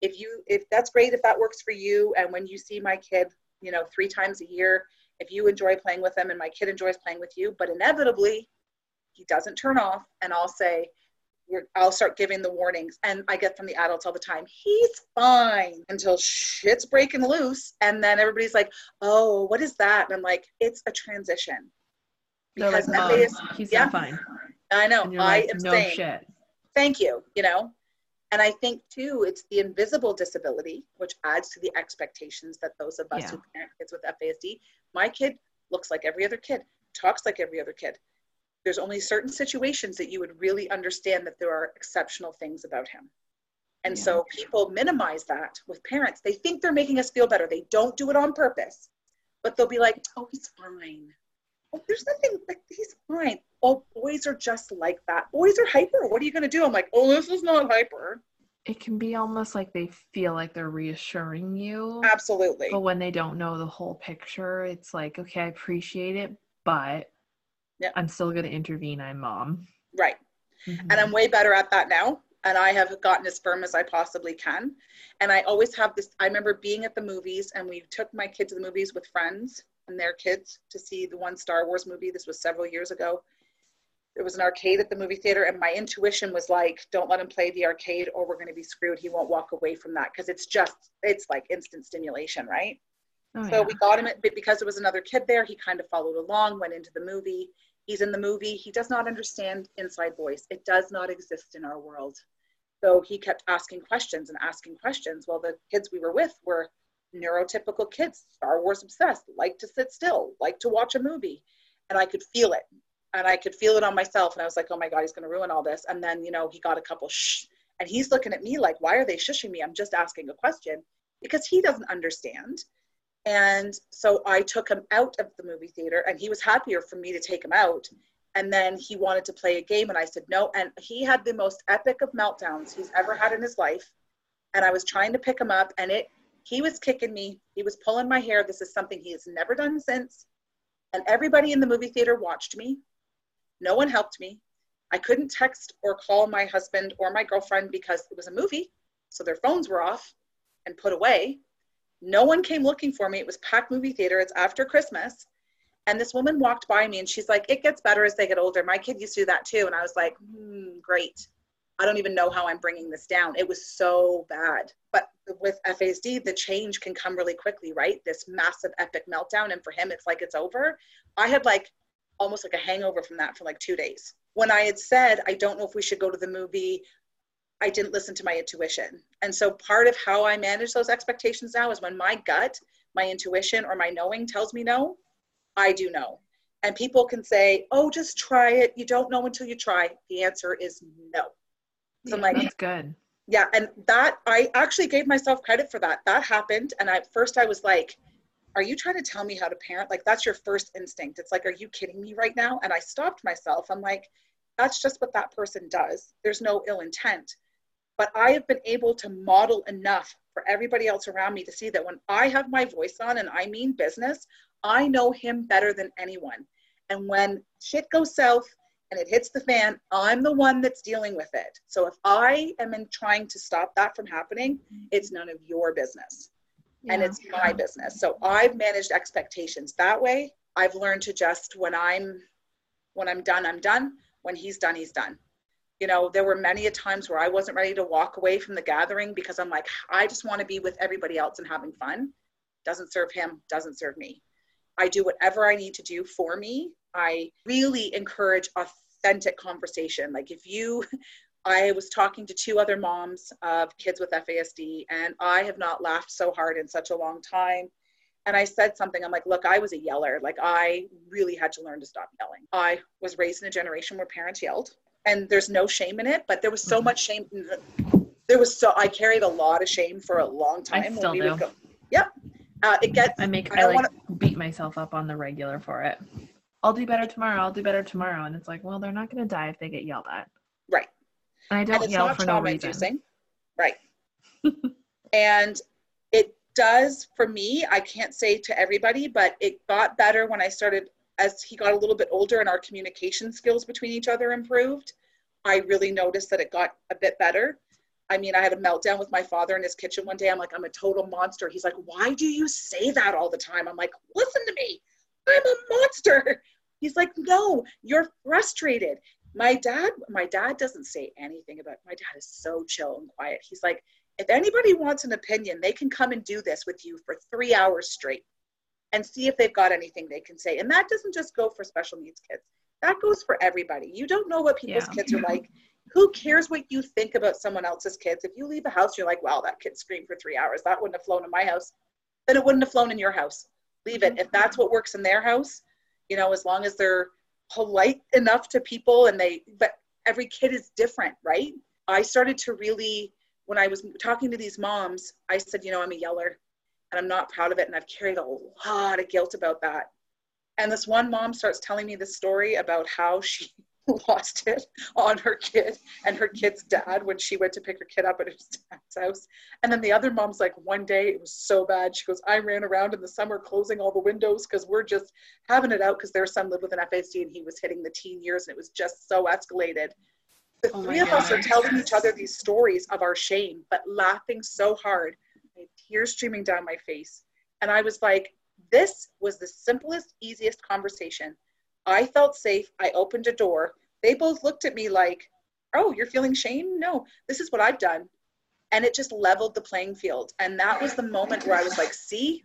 Speaker 2: If you, if that's great, if that works for you, and when you see my kid, you know, three times a year, if you enjoy playing with them and my kid enjoys playing with you, but inevitably he doesn't turn off, and I'll say, I'll start giving the warnings. And I get from the adults all the time, he's fine until shit's breaking loose. And then everybody's like, oh, what is that? And I'm like, it's a transition.
Speaker 1: Because like, is, he's yeah, fine.
Speaker 2: I know. I
Speaker 1: like,
Speaker 2: am
Speaker 1: no
Speaker 2: saying,
Speaker 1: shit.
Speaker 2: thank you, you know? And I think too, it's the invisible disability, which adds to the expectations that those of us yeah. who parent kids with FASD. My kid looks like every other kid, talks like every other kid, there's only certain situations that you would really understand that there are exceptional things about him. And yeah. so people minimize that with parents. They think they're making us feel better. They don't do it on purpose, but they'll be like, oh, he's fine. Oh, there's nothing like he's fine. Oh, boys are just like that. Boys are hyper. What are you going to do? I'm like, oh, this is not hyper.
Speaker 1: It can be almost like they feel like they're reassuring you.
Speaker 2: Absolutely.
Speaker 1: But when they don't know the whole picture, it's like, okay, I appreciate it, but Yep. I'm still going to intervene. I'm mom.
Speaker 2: Right. Mm-hmm. And I'm way better at that now. And I have gotten as firm as I possibly can. And I always have this. I remember being at the movies, and we took my kids to the movies with friends and their kids to see the one Star Wars movie. This was several years ago. There was an arcade at the movie theater, and my intuition was like, don't let him play the arcade or we're going to be screwed. He won't walk away from that because it's just, it's like instant stimulation, right? Oh, so yeah. we got him, but because there was another kid there, he kind of followed along, went into the movie He's in the movie. He does not understand inside voice. It does not exist in our world. So he kept asking questions and asking questions. Well, the kids we were with were neurotypical kids, Star Wars obsessed, like to sit still, like to watch a movie. And I could feel it. And I could feel it on myself. And I was like, oh my God, he's going to ruin all this. And then, you know, he got a couple shh. And he's looking at me like, why are they shushing me? I'm just asking a question because he doesn't understand. And so I took him out of the movie theater, and he was happier for me to take him out. And then he wanted to play a game, and I said no. And he had the most epic of meltdowns he's ever had in his life. And I was trying to pick him up, and it he was kicking me, he was pulling my hair. This is something he has never done since. And everybody in the movie theater watched me. No one helped me. I couldn't text or call my husband or my girlfriend because it was a movie, so their phones were off and put away. No one came looking for me. It was packed movie theater. It's after Christmas. And this woman walked by me and she's like, it gets better as they get older. My kid used to do that too. And I was like, hmm, great. I don't even know how I'm bringing this down. It was so bad. But with FASD, the change can come really quickly, right? This massive epic meltdown. And for him, it's like it's over. I had like almost like a hangover from that for like two days. When I had said, I don't know if we should go to the movie, I didn't listen to my intuition. And so part of how I manage those expectations now is when my gut, my intuition, or my knowing tells me no, I do know. And people can say, oh, just try it. You don't know until you try. The answer is no.
Speaker 1: So yeah, like, that's good.
Speaker 2: Yeah. And that, I actually gave myself credit for that. That happened. And at first I was like, are you trying to tell me how to parent? Like, that's your first instinct. It's like, are you kidding me right now? And I stopped myself. I'm like, that's just what that person does. There's no ill intent but I have been able to model enough for everybody else around me to see that when I have my voice on and I mean business, I know him better than anyone. And when shit goes south and it hits the fan, I'm the one that's dealing with it. So if I am in trying to stop that from happening, it's none of your business. Yeah. And it's my business. So I've managed expectations that way. I've learned to just when I'm when I'm done, I'm done. When he's done, he's done you know there were many a times where i wasn't ready to walk away from the gathering because i'm like i just want to be with everybody else and having fun doesn't serve him doesn't serve me i do whatever i need to do for me i really encourage authentic conversation like if you i was talking to two other moms of kids with fasd and i have not laughed so hard in such a long time and I said something. I'm like, look, I was a yeller. Like, I really had to learn to stop yelling. I was raised in a generation where parents yelled and there's no shame in it, but there was so mm-hmm. much shame. There was so I carried a lot of shame for a long time.
Speaker 1: I still do. Go,
Speaker 2: yep. Uh, it gets.
Speaker 1: I make. I, I like wanna, beat myself up on the regular for it. I'll do better tomorrow. I'll do better tomorrow. And it's like, well, they're not going to die if they get yelled at.
Speaker 2: Right.
Speaker 1: And I don't
Speaker 2: and
Speaker 1: yell for no reason.
Speaker 2: inducing. Right. and it does for me, I can't say to everybody, but it got better when I started as he got a little bit older and our communication skills between each other improved. I really noticed that it got a bit better. I mean, I had a meltdown with my father in his kitchen one day. I'm like, I'm a total monster. He's like, Why do you say that all the time? I'm like, Listen to me. I'm a monster. He's like, No, you're frustrated. My dad, my dad doesn't say anything about my dad is so chill and quiet. He's like, if anybody wants an opinion, they can come and do this with you for three hours straight and see if they've got anything they can say. And that doesn't just go for special needs kids. That goes for everybody. You don't know what people's
Speaker 1: Yeah.
Speaker 2: kids are like. Who cares what you think about someone else's kids? If you leave a house, you're like, wow, that kid screamed for three hours. That wouldn't have flown in my house. Then it wouldn't have flown in your house. Leave it. If mm-hmm. that's what works in their house, you know, as long as they're polite enough to people and they, but every kid is different, right? I started to really, when I was talking to these moms, I said, you know, I'm a yeller and I'm not proud of it. And I've carried a lot of guilt about that. And this one mom starts telling me this story about how she lost it on her kid and her kid's dad when she went to pick her kid up at his dad's house. And then the other mom's like, one day it was so bad. She goes, I ran around in the summer closing all the windows because we're just having it out because their son lived with an FASD and he was hitting the teen years and it was just so escalated. The
Speaker 1: Oh
Speaker 2: three of us are telling each other these stories of our shame, but laughing so hard, tears streaming down my face. And I was like, this was the simplest, easiest conversation. I felt safe. I opened a door. They both looked at me like, oh, you're feeling shame? No, this is what I've done. And it just leveled the playing field. And that was the moment where I was like, see,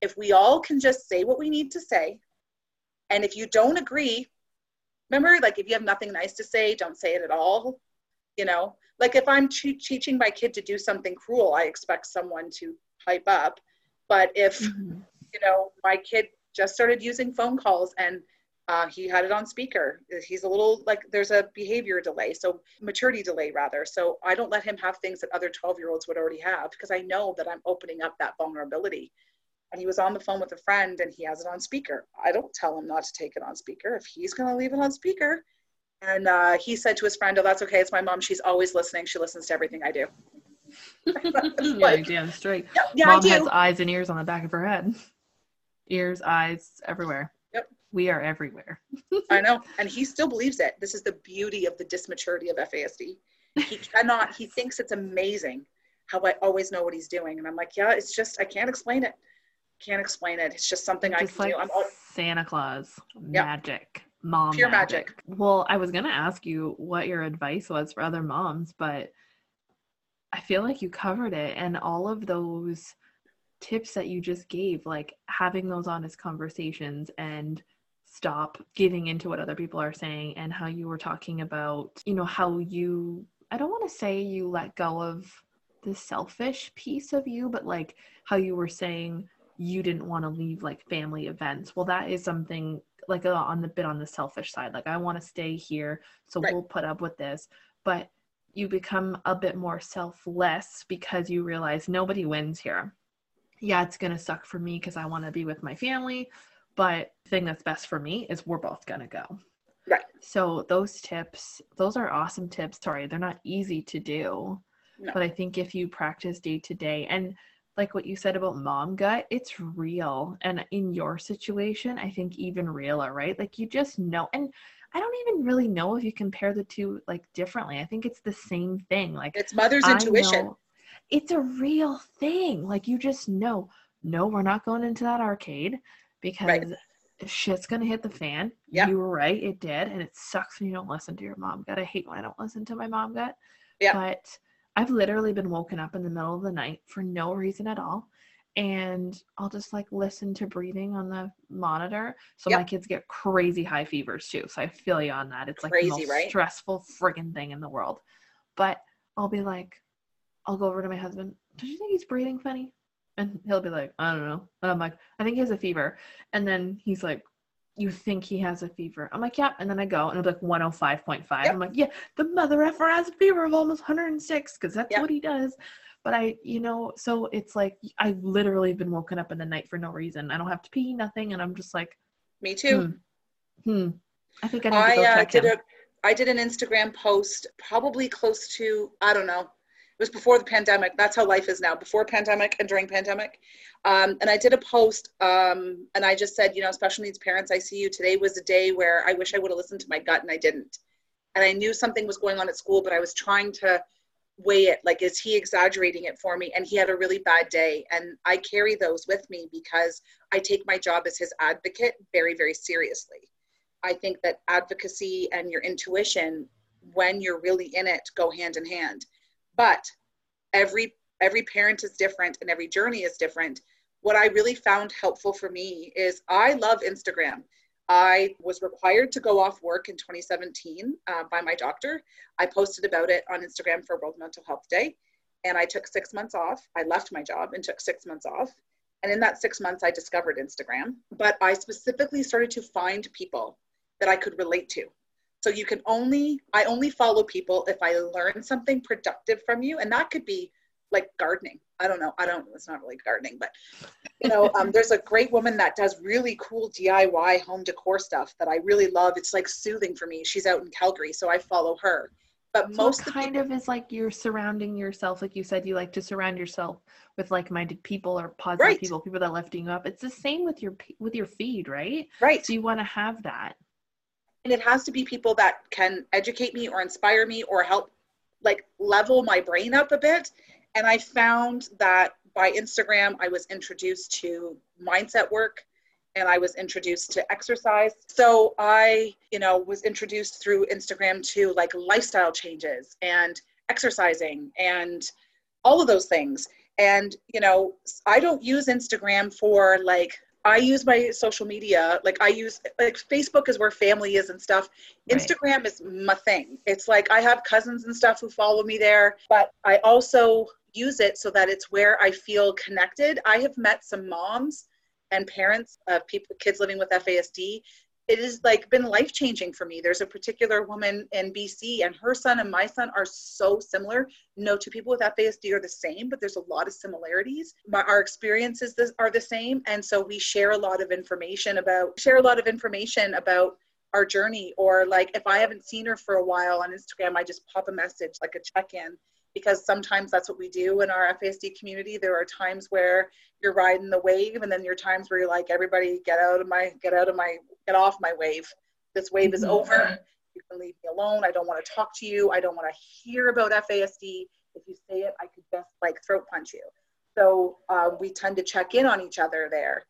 Speaker 2: if we all can just say what we need to say, and if you don't agree, remember, like if you have nothing nice to say, don't say it at all. You know, like if I'm te- teaching my kid to do something cruel, I expect someone to up. But if
Speaker 1: Mhm.
Speaker 2: you know, my kid just started using phone calls and uh, he had it on speaker. He's a little like there's a behavior delay, so maturity delay rather. So I don't let him have things that other 12 year olds would already have because I know that I'm opening up that vulnerability. And he was on the phone with a friend and he has it on speaker. I don't tell him not to take it on speaker. If he's going to leave it on speaker, and uh, he said to his friend, "Oh, that's okay. It's my mom. She's always listening. She listens to everything I do." like,
Speaker 1: damn straight.
Speaker 2: yeah, yeah,
Speaker 1: Mom has eyes and ears on the back of her head. Ears, eyes, everywhere.
Speaker 2: Yep.
Speaker 1: We are everywhere.
Speaker 2: I know. And he still believes it. This is the beauty of the dysmaturity of FASD. He cannot, he thinks it's amazing how I always know what he's doing. And I'm like, yeah, it's just, I can't explain it. Can't explain it. It's just something I
Speaker 1: Just
Speaker 2: can
Speaker 1: like
Speaker 2: do. I'm all,
Speaker 1: Santa Claus,
Speaker 2: Yep.
Speaker 1: magic, mom
Speaker 2: Pure magic.
Speaker 1: Well, I was gonna ask you what your advice was for other moms, but I feel like you covered it, and all of those tips that you just gave, like having those honest conversations and stop giving into what other people are saying, and how you were talking about, you know, how you. I don't want to say you let go of the selfish piece of you, but like how you were saying you didn't want to leave like family events. Well, that is something like uh, on the bit on the selfish side. Like I want to stay here, so
Speaker 2: Right.
Speaker 1: we'll put up with this. But you become a bit more selfless because you realize nobody wins here. Yeah, it's gonna suck for me because I want to be with my family, but the thing that's best for me is we're both gonna go.
Speaker 2: Right.
Speaker 1: So those tips, those are awesome tips. Sorry, they're not easy to do.
Speaker 2: No.
Speaker 1: But I think if you practice day to day and like what you said about mom gut, it's real. And in your situation, I think even realer, right? Like you just know. And I don't even really know if you compare the two like differently. I think it's the same thing. Like
Speaker 2: it's mother's
Speaker 1: I
Speaker 2: intuition.
Speaker 1: know it's a real thing. Like you just know, no, we're not going into that arcade because shit's gonna hit the fan.
Speaker 2: Yeah.
Speaker 1: You were right, it did, and it sucks when you don't listen to your mom gut. I hate when I don't listen to my mom gut.
Speaker 2: Yeah.
Speaker 1: But I've literally been woken up in the middle of the night for no reason at all. And I'll just like listen to breathing on the monitor. So
Speaker 2: Yep.
Speaker 1: my kids get crazy high fevers too. So I feel you on that. It's like
Speaker 2: Crazy,
Speaker 1: the most
Speaker 2: right?
Speaker 1: stressful friggin' thing in the world. But I'll be like, I'll go over to my husband. Don't you think he's breathing funny? And he'll be like, I don't know. And I'm like, I think he has a fever. And then he's like, You think he has a fever? I'm like, Yeah. And then I go and it'll be like 105.5.
Speaker 2: Yep.
Speaker 1: I'm like, Yeah, the mother effer has a fever of almost 106 because that's
Speaker 2: Yep.
Speaker 1: what he does. But I, you know, so it's like I literally have been woken up in the night for no reason. I don't have to pee, nothing. And I'm just like,
Speaker 2: Me too.
Speaker 1: Hmm. Hmm. I think I need to go
Speaker 2: I uh,
Speaker 1: check
Speaker 2: did a I did an Instagram post probably close to I don't know. It was before the pandemic. That's how life is now. Before pandemic and during pandemic, um, and I did a post um, and I just said, you know, special needs parents, I see you. Today was a day where I wish I would have listened to my gut and I didn't. And I knew something was going on at school, but I was trying to weigh it. Like, is he exaggerating it for me? And he had a really bad day, and I carry those with me because I take my job as his advocate very, very seriously. I think that advocacy and your intuition, when you're really in it, go hand in hand. But every every parent is different and every journey is different. What I really found helpful for me is I love Instagram. I was required to go off work in 2017 uh, by my doctor. I posted about it on Instagram for World Mental Health Day, and I took six months off. I left my job and took six months off. And in that six months, I discovered Instagram. But I specifically started to find people that I could relate to. So you can only, I only follow people if I learn something productive from you. And that could be like gardening. I don't know. I don't, it's not really gardening, but you know, um, there's a great woman that does really cool DIY home decor stuff that I really love. It's like soothing for me. She's out in Calgary, so I follow her. But
Speaker 1: So
Speaker 2: most
Speaker 1: kind of is like you're surrounding yourself, like you said, you like to surround yourself with like-minded people or positive
Speaker 2: Right.
Speaker 1: people, people that are lifting you up. It's the same with your with your feed, right?
Speaker 2: right.
Speaker 1: So you want to have that.
Speaker 2: and it has to be people that can educate me or inspire me or help like level my brain up a bit and i found that by instagram i was introduced to mindset work and i was introduced to exercise. So i you know was introduced through instagram to like lifestyle changes and exercising and all of those things. And you know i don't use instagram for like i use my social media. Like i use like facebook is where family is and stuff.
Speaker 1: Right.
Speaker 2: instagram is my thing. It's like i have cousins and stuff who follow me there but i also use it so that it's where i feel connected. I have met some moms and parents of people kids living with fasd it has like been life changing for me. There's a particular woman in bc and her son and my son are so similar. No two people with FASD are the same, but there's a lot of similarities. My, our experiences are the same, and so we share a lot of information about share a lot of information about our journey. Or like if I haven't seen her for a while on Instagram, I just pop a message like a check in because sometimes that's what we do in our FASD community. There are times where you're riding the wave, and then there are times where you're like, everybody get out of my get out of my get off my wave. This wave is
Speaker 1: Mhm.
Speaker 2: over you can leave me alone. I don't want to talk to you. I don't want to hear about FASD. If you say it, I could just like throat punch you. So uh, we tend to check in on each other there.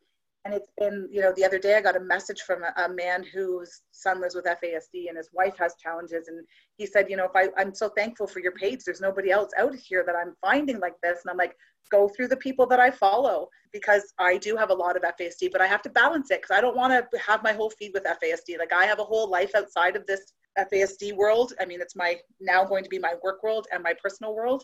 Speaker 2: And it's been, you know, the other day I got a message from a, a man whose son lives with FASD and his wife has challenges. And he said, you know, if I, I'm so thankful for your page, there's nobody else out here that I'm finding like this. And I'm like, go through the people that I follow because I do have a lot of FASD, but I have to balance it because I don't want to have my whole feed with FASD. Like I have a whole life outside of this FASD world. I mean, it's my now going to be my work world and my personal world.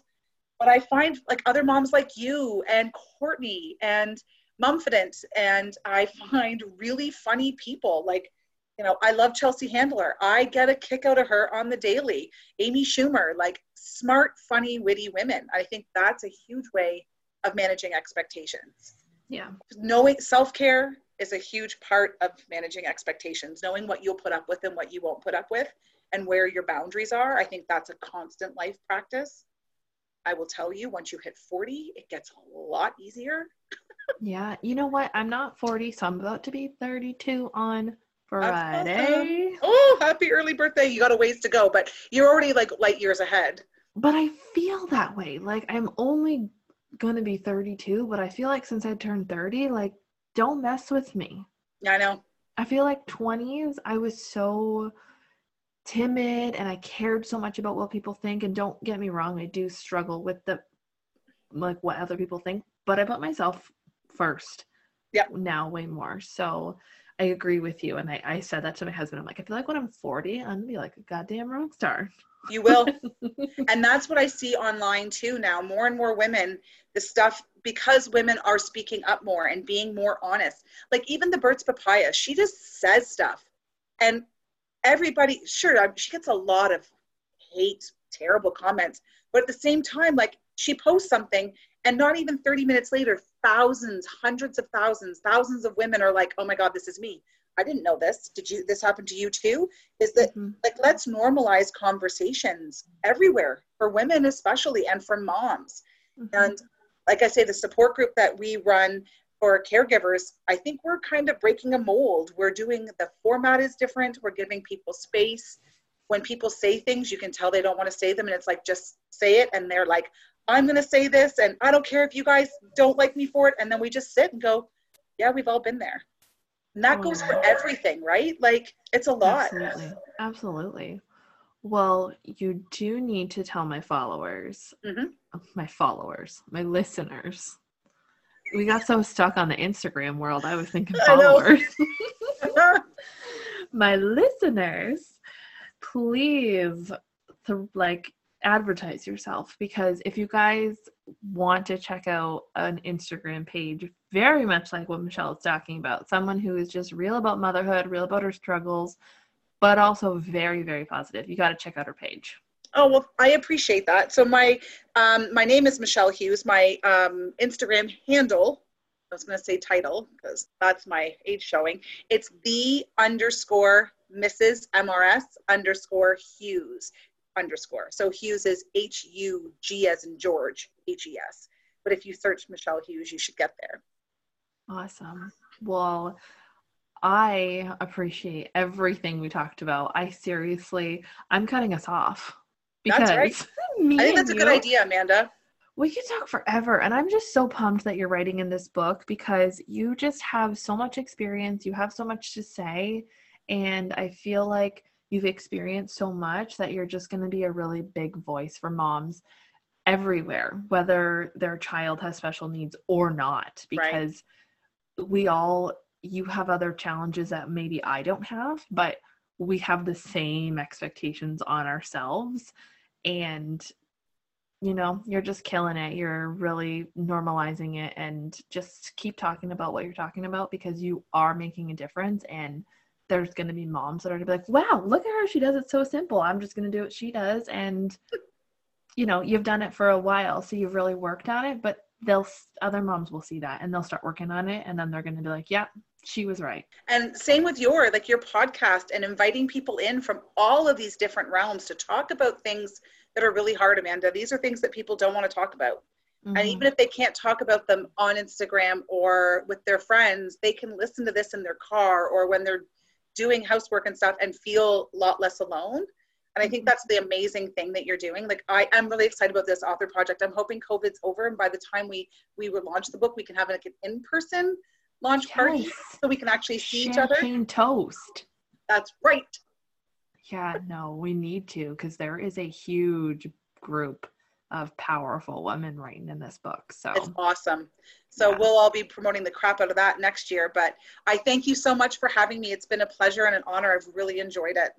Speaker 2: But I find like other moms like you and Courtney and Mumfident, and I find really funny people. Like, you know, I love Chelsea Handler. I get a kick out of her on the daily. Amy Schumer, like smart, funny, witty women. I think that's a huge way of managing expectations
Speaker 1: Yeah.
Speaker 2: knowing self-care is a huge part of managing expectations knowing what you'll put up with and what you won't put up with and where your boundaries are i think that's a constant life practice i will tell you once you hit 40 it gets a lot easier
Speaker 1: Yeah. You know what? I'm not 40, so I'm about to be 32 on Friday.
Speaker 2: oh happy early birthday you got a ways to go but you're already like light years ahead
Speaker 1: But I feel that way. Like I'm only gonna be 32, but I feel like since I turned 30, like don't mess with me.
Speaker 2: yeah i know
Speaker 1: I feel like 20s, I was so timid and I cared so much about what people think. And don't get me wrong, I do struggle with the like what other people think, but I put myself first.
Speaker 2: Yeah.
Speaker 1: Now way more. So I agree with you. And I, I said that to my husband. I'm like, I feel like when I'm 40, I'm gonna be like a goddamn rock star.
Speaker 2: you will and that's what i see online too now more and more women the stuff because women are speaking up more and being more honest like even the Burt's papaya she just says stuff and everybody sure she gets a lot of hate terrible comments but at the same time like she posts something and not even 30 minutes later thousands hundreds of thousands thousands of women are like oh my god this is me I didn't know this. Did you this happen to you too? Is that mm-hmm. like let's normalize conversations everywhere for women especially and for moms. Mm-hmm. And like I say, the support group that we run for caregivers, I think we're kind of breaking a mold. We're doing the format is different. We're giving people space. When people say things, you can tell they don't want to say them, and it's like just say it, and they're like, "I'm going to say this, and I don't care if you guys don't like me for it." And then we just sit and go, "Yeah, we've all been there." And that oh, goes for everything, right? Like it's a lot.
Speaker 1: Absolutely. Absolutely. Well, you do need to tell my followers, mm-hmm. my followers, my listeners. We got so stuck on the Instagram world, I was thinking followers. my listeners, please, to like advertise yourself because if you guys want to check out an Instagram page, very much like what Michelle is talking about, someone who is just real about motherhood, real about her struggles, but also very, very positive. You got to check out her page.
Speaker 2: Oh well, I appreciate that. So my um, my name is Michelle Hughes. My um, Instagram handle, I was going to say title because that's my age showing. It's the underscore Mrs. MRS underscore Hughes underscore. So Hughes is H U G as in George H E S. But if you search Michelle Hughes, you should get there.
Speaker 1: Awesome. Well, I appreciate everything we talked about. I seriously, I'm cutting us off
Speaker 2: because that's right. I think that's a good idea, Amanda.
Speaker 1: We could talk forever. And I'm just so pumped that you're writing in this book because you just have so much experience. You have so much to say. And I feel like you've experienced so much that you're just going to be a really big voice for moms everywhere, whether their child has special needs or not, because right. we all you have other challenges that maybe I don't have, but we have the same expectations on ourselves. And, you know, you're just killing it. You're really normalizing it and just keep talking about what you're talking about because you are making a difference. And there's going to be moms that are going to be like, wow, look at her. She does it so simple. I'm just going to do what she does. And, you know, you've done it for a while. So you've really worked on it, but they'll, other moms will see that and they'll start working on it. And then they're going to be like, yeah, she was right.
Speaker 2: And same with your like your podcast and inviting people in from all of these different realms to talk about things that are really hard, Amanda. These are things that people don't want to talk about. Mm-hmm. And even if they can't talk about them on Instagram or with their friends, they can listen to this in their car or when they're doing housework and stuff and feel a lot less alone. And I think mm-hmm. that's the amazing thing that you're doing. Like I, am really excited about this author project. I'm hoping COVID's over, and by the time we we launch the book, we can have like an in person launch yes. party so we can actually see
Speaker 1: Champagne
Speaker 2: each other.
Speaker 1: Toast.
Speaker 2: That's right.
Speaker 1: Yeah, no, we need to because there is a huge group of powerful women writing in this book. So
Speaker 2: it's awesome. So yeah. we'll all be promoting the crap out of that next year. But I thank you so much for having me. It's been a pleasure and an honor. I've really enjoyed it.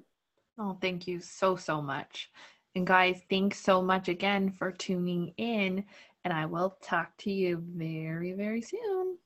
Speaker 1: Oh, thank you so, so much. And guys, thanks so much again for tuning in. And I will talk to you very, very soon.